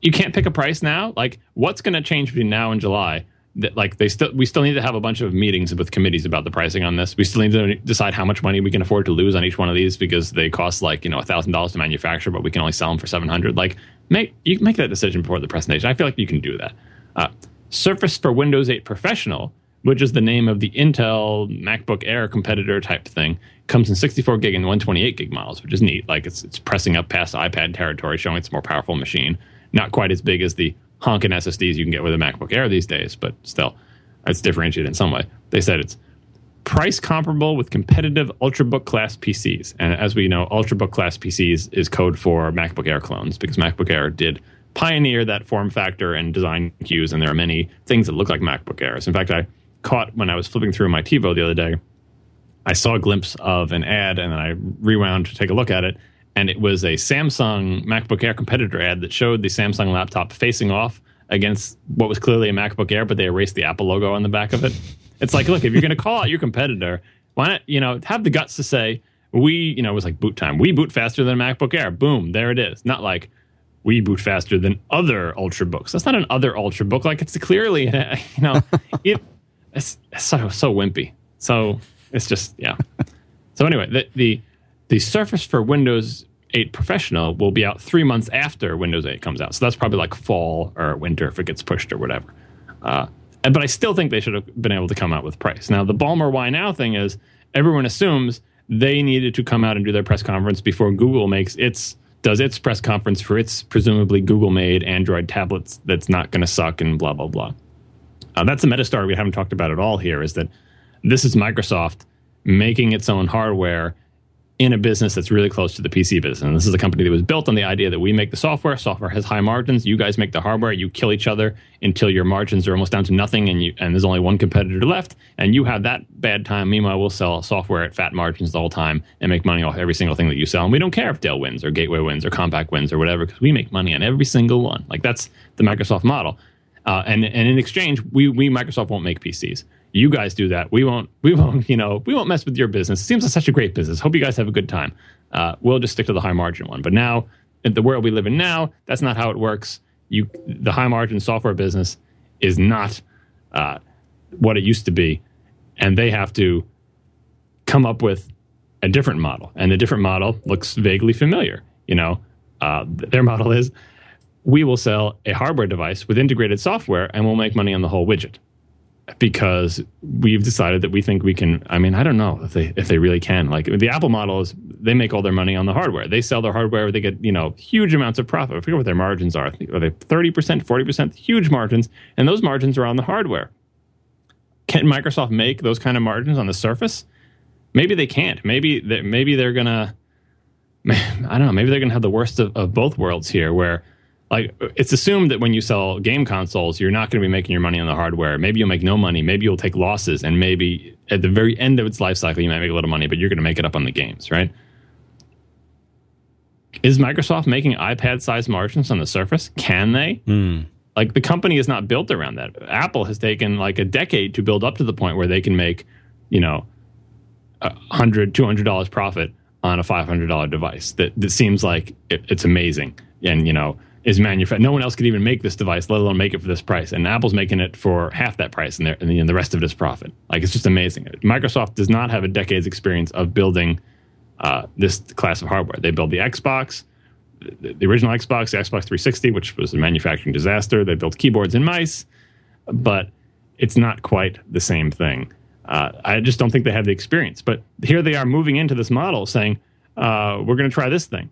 you can't pick a price now. Like what's going to change between now and July? That like they still we still need to have a bunch of meetings with committees about the pricing on this. We still need to decide how much money we can afford to lose on each one of these because they cost like you know thousand dollars to manufacture, but we can only sell them for seven hundred. Like make you make that decision before the presentation. I feel like you can do that. Uh, Surface for Windows 8 Professional, which is the name of the Intel MacBook Air competitor type thing, comes in 64 gig and 128 gig models, which is neat. Like it's it's pressing up past iPad territory, showing it's a more powerful machine. Not quite as big as the honking SSDs you can get with a MacBook Air these days, but still, it's differentiated in some way. They said it's price comparable with competitive Ultrabook class PCs. And as we know, Ultrabook class PCs is code for MacBook Air clones because MacBook Air did pioneer that form factor and design cues, and there are many things that look like MacBook Airs. In fact, I caught when I was flipping through my TiVo the other day, I saw a glimpse of an ad and then I rewound to take a look at it. And it was a Samsung MacBook Air competitor ad that showed the Samsung laptop facing off against what was clearly a MacBook Air, but they erased the Apple logo on the back of it. It's like, look, if you're going to call out your competitor, why not, you know, have the guts to say, we, you know, it was like boot time. We boot faster than a MacBook Air. Boom, there it is. Not like we boot faster than other Ultrabooks. That's not an other Ultrabook. Like it's clearly, *laughs* you know, it, it's, it's so so wimpy. So it's just yeah. So anyway, the the the Surface for Windows 8 Professional will be out three months after Windows 8 comes out. So that's probably like fall or winter if it gets pushed or whatever. Uh, but I still think they should have been able to come out with price. Now the Ballmer why now thing is everyone assumes they needed to come out and do their press conference before Google makes its does its press conference for its presumably Google made Android tablets that's not going to suck and blah blah blah. Uh, that's a meta story we haven't talked about at all here. Is that this is Microsoft making its own hardware in a business that's really close to the PC business. And this is a company that was built on the idea that we make the software, software has high margins, you guys make the hardware, you kill each other until your margins are almost down to nothing and you and there's only one competitor left and you have that bad time. Meanwhile, we'll sell software at fat margins the whole time and make money off every single thing that you sell. And we don't care if Dell wins or Gateway wins or Compaq wins or whatever because we make money on every single one. Like that's the Microsoft model. Uh, and and in exchange, we we Microsoft won't make PCs. You guys do that. We won't. We won't. You know, we won't mess with your business. It seems like such a great business. Hope you guys have a good time. Uh, we'll just stick to the high margin one. But now, in the world we live in now, that's not how it works. You, the high margin software business is not uh, what it used to be, and they have to come up with a different model. And the different model looks vaguely familiar. You know, uh, their *laughs* model is we will sell a hardware device with integrated software and we'll make money on the whole widget. Because we've decided that we think we can. I mean, I don't know if they if they really can. Like the Apple model is, they make all their money on the hardware. They sell their hardware, they get you know huge amounts of profit. I forget what their margins are. Are they thirty percent, forty percent? Huge margins, and those margins are on the hardware. Can Microsoft make those kind of margins on the Surface? Maybe they can't. Maybe they, maybe they're gonna. *laughs* I don't know. Maybe they're gonna have the worst of, of both worlds here, where like it's assumed that when you sell game consoles, you're not going to be making your money on the hardware. Maybe you'll make no money. Maybe you'll take losses, and maybe at the very end of its life cycle, you might make a little money, but you're going to make it up on the games, right? Is Microsoft making iPad-sized margins on the Surface? Can they? Mm. Like the company is not built around that. Apple has taken like a decade to build up to the point where they can make, you know, a hundred, two hundred dollars profit on a five hundred dollar device. That that seems like it, it's amazing, and you know is manufactured. No one else could even make this device, let alone make it for this price. And Apple's making it for half that price, and, and, the, and the rest of it is profit. Like it's just amazing. Microsoft does not have a decade's experience of building uh, this class of hardware. They built the Xbox, the, the, original Xbox, the Xbox 360, which was a manufacturing disaster. They built keyboards and mice, but it's not quite the same thing. Uh, I just don't think they have the experience. But here they are moving into this model saying, uh, we're going to try this thing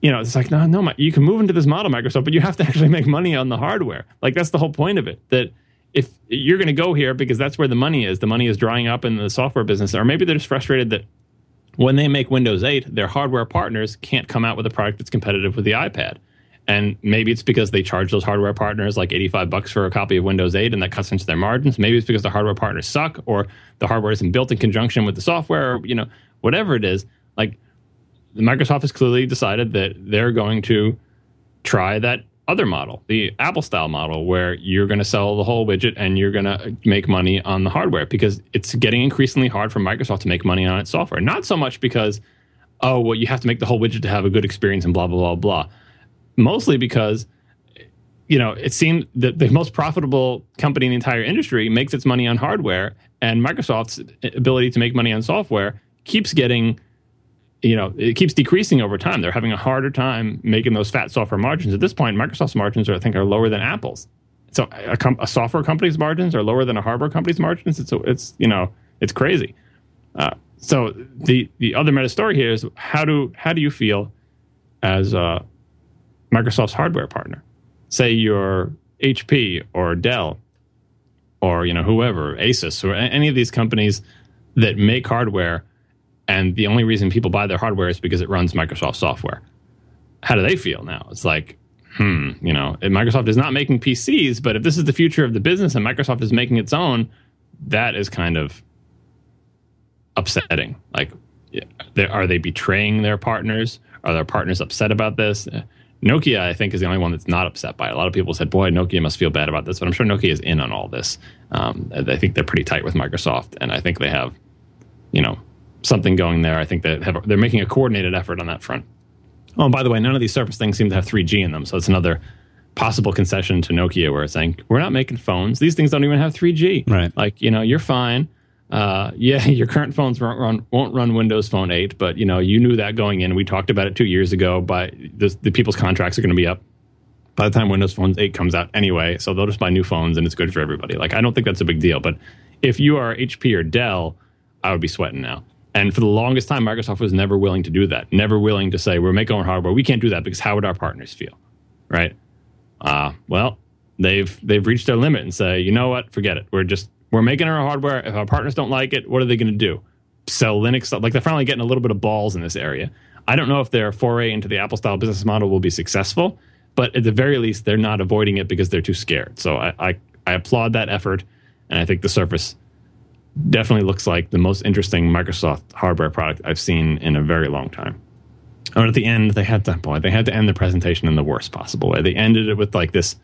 you know, it's like, no, no, you can move into this model, Microsoft, but you have to actually make money on the hardware. Like that's the whole point of it. That if you're going to go here because that's where the money is, the money is drying up in the software business, or maybe they're just frustrated that when they make Windows 8, their hardware partners can't come out with a product that's competitive with the iPad. And maybe it's because they charge those hardware partners like 85 bucks for a copy of Windows 8 and that cuts into their margins. Maybe it's because the hardware partners suck or the hardware isn't built in conjunction with the software or, you know, whatever it is. Like Microsoft has clearly decided that they're going to try that other model, the Apple style model, where you're going to sell the whole widget and you're going to make money on the hardware because it's getting increasingly hard for Microsoft to make money on its software. Not so much because, oh, well, you have to make the whole widget to have a good experience and blah, blah, blah, blah. Mostly because, you know, it seemed that the most profitable company in the entire industry makes its money on hardware, and Microsoft's ability to make money on software keeps getting you know, it keeps decreasing over time. They're having a harder time making those fat software margins. At this point, Microsoft's margins are, I think, are lower than Apple's. So a, com- a software company's margins are lower than a hardware company's margins. It's, it's you know, it's crazy. Uh, so the the other meta story here is how do how do you feel as uh, Microsoft's hardware partner? Say you're HP or Dell or you know whoever, Asus or any of these companies that make hardware and the only reason people buy their hardware is because it runs Microsoft software. How do they feel now? It's like, hmm, you know, Microsoft is not making PCs, but if this is the future of the business and Microsoft is making its own, that is kind of upsetting. Like, are they betraying their partners? Are their partners upset about this? Nokia, I think, is the only one that's not upset by it. A lot of people said, boy, Nokia must feel bad about this, but I'm sure Nokia is in on all this. Um, I think they're pretty tight with Microsoft, and I think they have, you know, something going there. I think that have, they're making a coordinated effort on that front. Oh, and by the way, none of these Surface things seem to have 3G in them, so it's another possible concession to Nokia where it's saying we're not making phones. These things don't even have 3G. Right. Like you know, you're fine. Uh, yeah, *laughs* your current phones won't run won't run Windows Phone 8, but you know you knew that going in. We talked about it two years ago. But the, the people's contracts are going to be up by the time Windows Phone 8 comes out anyway, so they'll just buy new phones and it's good for everybody. Like I don't think that's a big deal. But if you are HP or Dell, I would be sweating now. And for the longest time, Microsoft was never willing to do that. Never willing to say, we're making our hardware. We can't do that because how would our partners feel? Right? Uh, well, they've they've reached their limit and say, you know what? Forget it. We're just we're making our hardware. If our partners don't like it, what are they going to do? Sell Linux? Like they're finally getting a little bit of balls in this area. I don't know if their foray into the Apple style business model will be successful, but at the very least, they're not avoiding it because they're too scared. So I, I, I applaud that effort, and I think the Surface definitely looks like the most interesting Microsoft hardware product I've seen in a very long time. And at the end, they had to boy, they had to end the presentation in the worst possible way. They ended it with like this.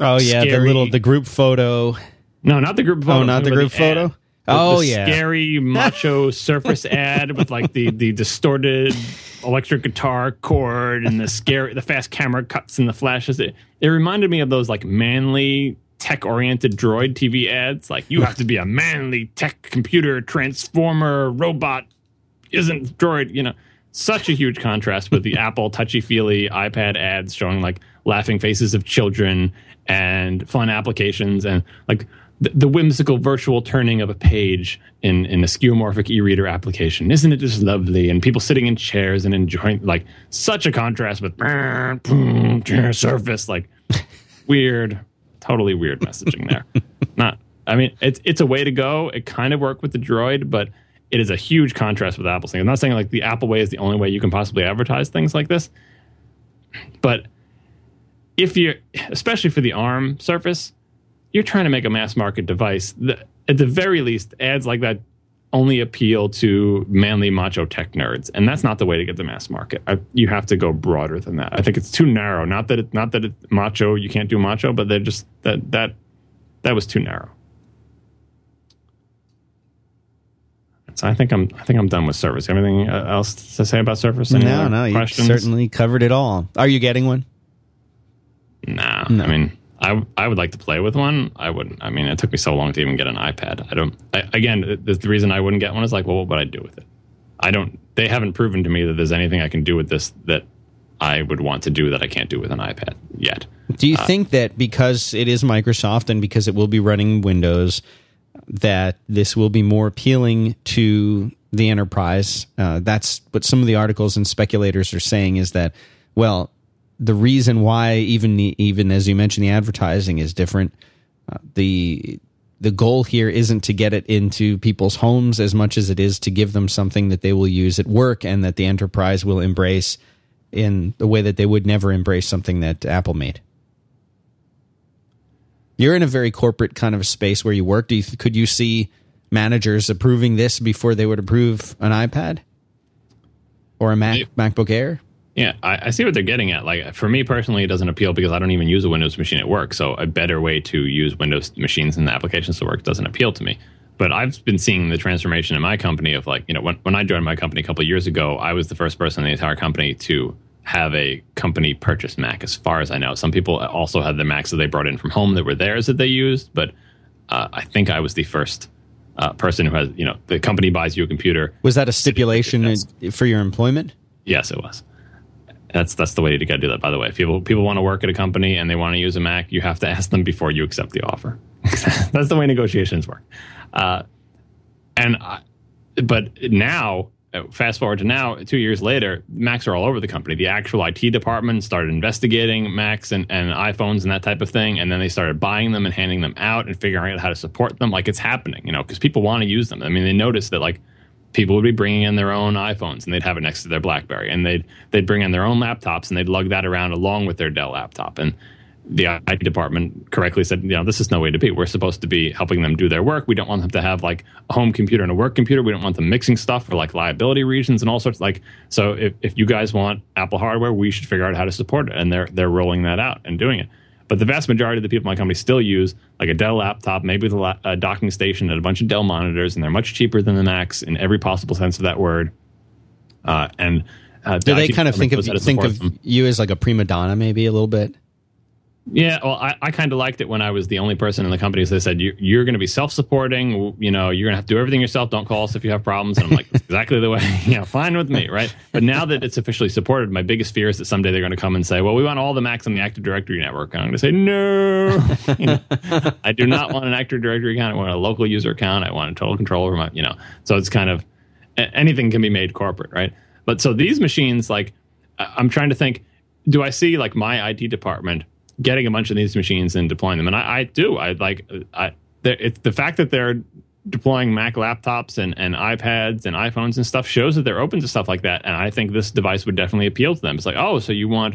Oh yeah, scary, the little the group photo. No, not the group oh, photo. Oh, not the group the photo. Ad. Oh the yeah, scary *laughs* macho Surface ad with like the the distorted electric guitar chord and the scary the fast camera cuts and the flashes. It, it reminded me of those like manly tech oriented droid TV ads. Like, you have to be a manly tech computer transformer robot, isn't droid, you know. such a huge contrast with the *laughs* Apple touchy feely iPad ads showing like laughing faces of children and fun applications and like the, the whimsical virtual turning of a page in, in a skeuomorphic e-reader application. Isn't it just lovely? And people sitting in chairs and enjoying like such a contrast with *laughs* Surface, like weird, totally weird messaging there. *laughs* Not, I mean, it's it's a way to go. It kind of worked with the Droid, but it is a huge contrast with Apple's thing. I'm not saying like the Apple way is the only way you can possibly advertise things like this, but if you're, especially for the ARM Surface, you're trying to make a mass market device. That, at the very least, ads like that only appeal to manly macho tech nerds, and that's not the way to get the mass market. I, you have to go broader than that. I think it's too narrow. Not that it, not that it's macho, you can't do macho, but they're just that that that was too narrow. So I think I'm I think I'm done with Surface. Anything else to say about Surface? Any no, no, you certainly covered it all. Are you getting one? Nah, no. I mean, I I would like to play with one. I wouldn't. I mean, it took me so long to even get an iPad. I don't. I, again, the, the reason I wouldn't get one is like, well, what would I do with it? I don't. They haven't proven to me that there's anything I can do with this that I would want to do that I can't do with an iPad yet. Do you uh, think that because it is Microsoft and because it will be running Windows? that this will be more appealing to the enterprise. Uh, that's what some of the articles and speculators are saying is that, well, the reason why even even as you mentioned the advertising is different. Uh, the the goal here isn't to get it into people's homes as much as it is to give them something that they will use at work and that the enterprise will embrace in the way that they would never embrace something that Apple made. You're in a very corporate kind of a space where you work. Do you, could you see managers approving this before they would approve an iPad or a Mac MacBook Air? Yeah, I, I, see what they're getting at. Like for me personally, it doesn't appeal because I don't even use a Windows machine at work. So a better way to use Windows machines and the applications to work doesn't appeal to me. But I've been seeing the transformation in my company of like, you know, when, when I joined my company a couple years ago, I was the first person in the entire company to have a company purchase Mac, as far as I know. Some people also had the Macs that they brought in from home that were theirs that they used, but uh, I think I was the first uh, person who has, you know, the company buys you a computer. Was that a stipulation for your employment? Yes, it was. That's that's the way to get do that. By the way, if people people want to work at a company and they want to use a Mac, you have to ask them before you accept the offer. *laughs* that's the way negotiations work. Uh, and I, but now fast forward to now, two years later, Macs are all over the company. The actual IT department started investigating Macs and, and iPhones and that type of thing, and then they started buying them and handing them out and figuring out how to support them. Like it's happening, you know, because people want to use them. I mean, they noticed that like people would be bringing in their own iPhones and they'd have it next to their BlackBerry, and they'd they'd bring in their own laptops and they'd lug that around along with their Dell laptop, and the IT department correctly said, you know, this is no way to be. We're supposed to be helping them do their work. We don't want them to have like a home computer and a work computer. We don't want them mixing stuff for like liability reasons and all sorts. Like, so if, if you guys want Apple hardware, we should figure out how to support it. And they're they're rolling that out and doing it. But the vast majority of the people in my company still use like a Dell laptop, maybe with a, la- a docking station and a bunch of Dell monitors, and they're much cheaper than the Macs in every possible sense of that word. Uh, and uh, do they kind of think of think of you as like a prima donna, maybe a little bit? Yeah, well, I, I kind of liked it when I was the only person in the company. So they said, you, you're going to be self supporting. You know, you're going to have to do everything yourself. Don't call us if you have problems. And I'm like, exactly the way, *laughs* yeah, fine with me, right? But now that it's officially supported, my biggest fear is that someday they're going to come and say, well, we want all the Macs on the Active Directory network. And I'm going to say, no, *laughs* you know, I do not want an Active Directory account. I want a local user account. I want total control over my, you know, so it's kind of anything can be made corporate, right? But so these machines, like, I'm trying to think, do I see like my IT department? Getting a bunch of these machines and deploying them. And I, I do. I like. I the fact that they're deploying Mac laptops and, and iPads and iPhones and stuff shows that they're open to stuff like that. And I think this device would definitely appeal to them. It's like, oh, so you want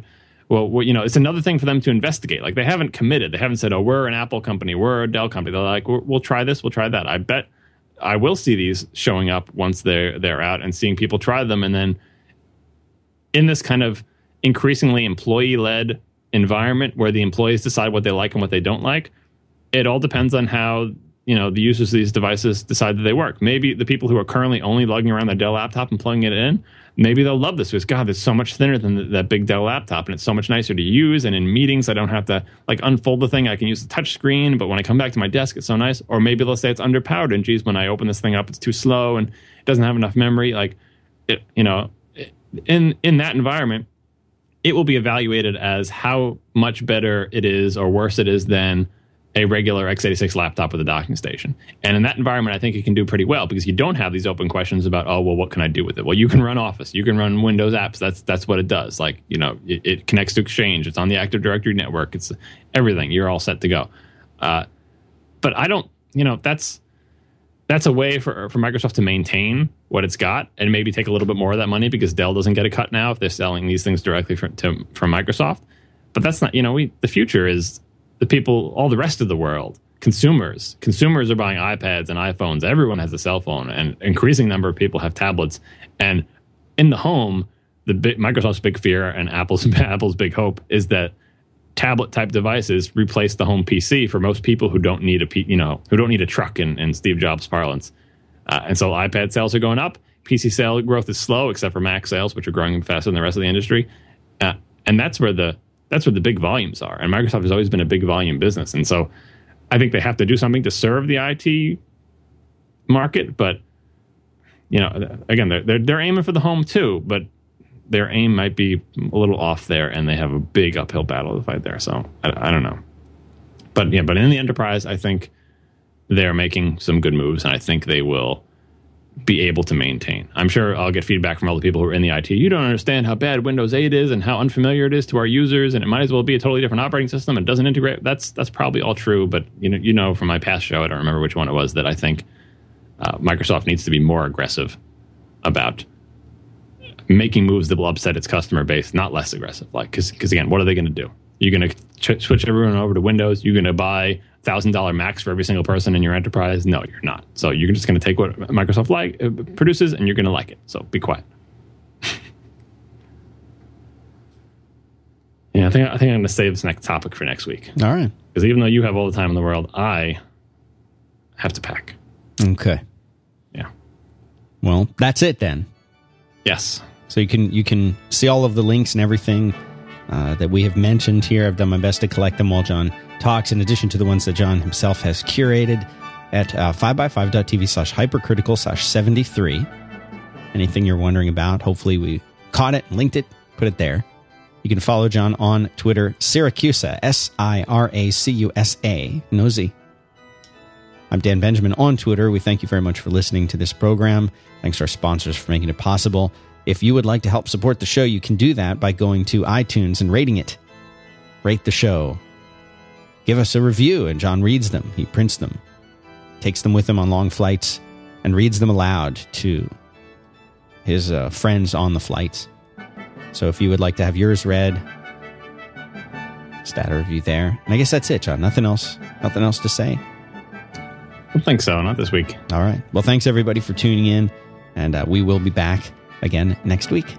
well, well, you know, it's another thing for them to investigate. Like they haven't committed. They haven't said, "Oh, we're an Apple company, we're a Dell company." They're like, "We'll try this, we'll try that." I bet I will see these showing up once they're they're out and seeing people try them, and then in this kind of increasingly employee led environment where the employees decide what they like and what they don't like, it all depends on how you know the users of these devices decide that they work. Maybe the people who are currently only lugging around their Dell laptop and plugging it in, maybe they'll love this because God, it's so much thinner than the, that big Dell laptop, and it's so much nicer to use. And in meetings, I don't have to like unfold the thing. I can use the touch screen, but when I come back to my desk, it's so nice. Or maybe they'll say it's underpowered, and geez, when I open this thing up, it's too slow and it doesn't have enough memory. Like, it, you know, in in that environment, it will be evaluated as how much better it is or worse it is than a regular x86 laptop with a docking station. And in that environment, I think it can do pretty well because you don't have these open questions about, oh, well, what can I do with it? Well, you can run Office, you can run Windows apps. That's that's what it does. Like, you know, it, it connects to Exchange. It's on the Active Directory network. It's everything. You're all set to go. Uh, but I don't, you know, that's that's a way for for Microsoft to maintain what it's got and maybe take a little bit more of that money because Dell doesn't get a cut now if they're selling these things directly from to, from Microsoft. But that's not, you know, we the future is the people, all the rest of the world, consumers. Consumers are buying iPads and iPhones. Everyone has a cell phone, and increasing number of people have tablets. And in the home, the big, Microsoft's big fear and Apple's *laughs* Apple's big hope is that tablet type devices replace the home PC for most people who don't need a you know who don't need a truck in, in Steve Jobs parlance. Uh, and so iPad sales are going up. PC sale growth is slow, except for Mac sales, which are growing faster than the rest of the industry. Uh, and that's where the that's where the big volumes are. And Microsoft has always been a big volume business, and so I think they have to do something to serve the IT market. But you know, again, they're they're, they're aiming for the home too, but their aim might be a little off there, and they have a big uphill battle to fight there. So I, I don't know, but yeah, but in the enterprise, I think they're making some good moves, and I think they will be able to maintain. I'm sure I'll get feedback from all the people who are in the IT. You don't understand how bad Windows 8 is and how unfamiliar it is to our users, and it might as well be a totally different operating system and doesn't integrate. That's that's probably all true, but you know, you know from my past show, I don't remember which one it was that I think uh, Microsoft needs to be more aggressive about making moves that will upset its customer base, not less aggressive. Like, because again, what are they going to do? You're going to ch- switch everyone over to Windows. You're going to buy thousand dollar Macs for every single person in your enterprise. No, you're not. So you're just going to take what Microsoft like uh, produces, and you're going to like it. So be quiet. *laughs* yeah, I think I think I'm going to save this next topic for next week. All right. Because even though you have all the time in the world, I have to pack. Okay. Yeah. Well, that's it then. Yes. So you can you can see all of the links and everything uh, that we have mentioned here. I've done my best to collect them while John talks, in addition to the ones that John himself has curated at uh, 5by5.tv slash hypercritical slash 73. Anything you're wondering about, hopefully we caught it, linked it, put it there. You can follow John on Twitter, Siracusa, S I R A C U S A, Nosy. I'm Dan Benjamin on Twitter. We thank you very much for listening to this program. Thanks to our sponsors for making it possible. If you would like to help support the show, you can do that by going to iTunes and rating it. Rate the show. Give us a review, and John reads them. He prints them, takes them with him on long flights, and reads them aloud to his uh, friends on the flights. So if you would like to have yours read, stat a review there. And I guess that's it, John. Nothing else. Nothing else to say. I don't think so. Not this week. All right. Well, thanks everybody for tuning in, and uh, we will be back again next week.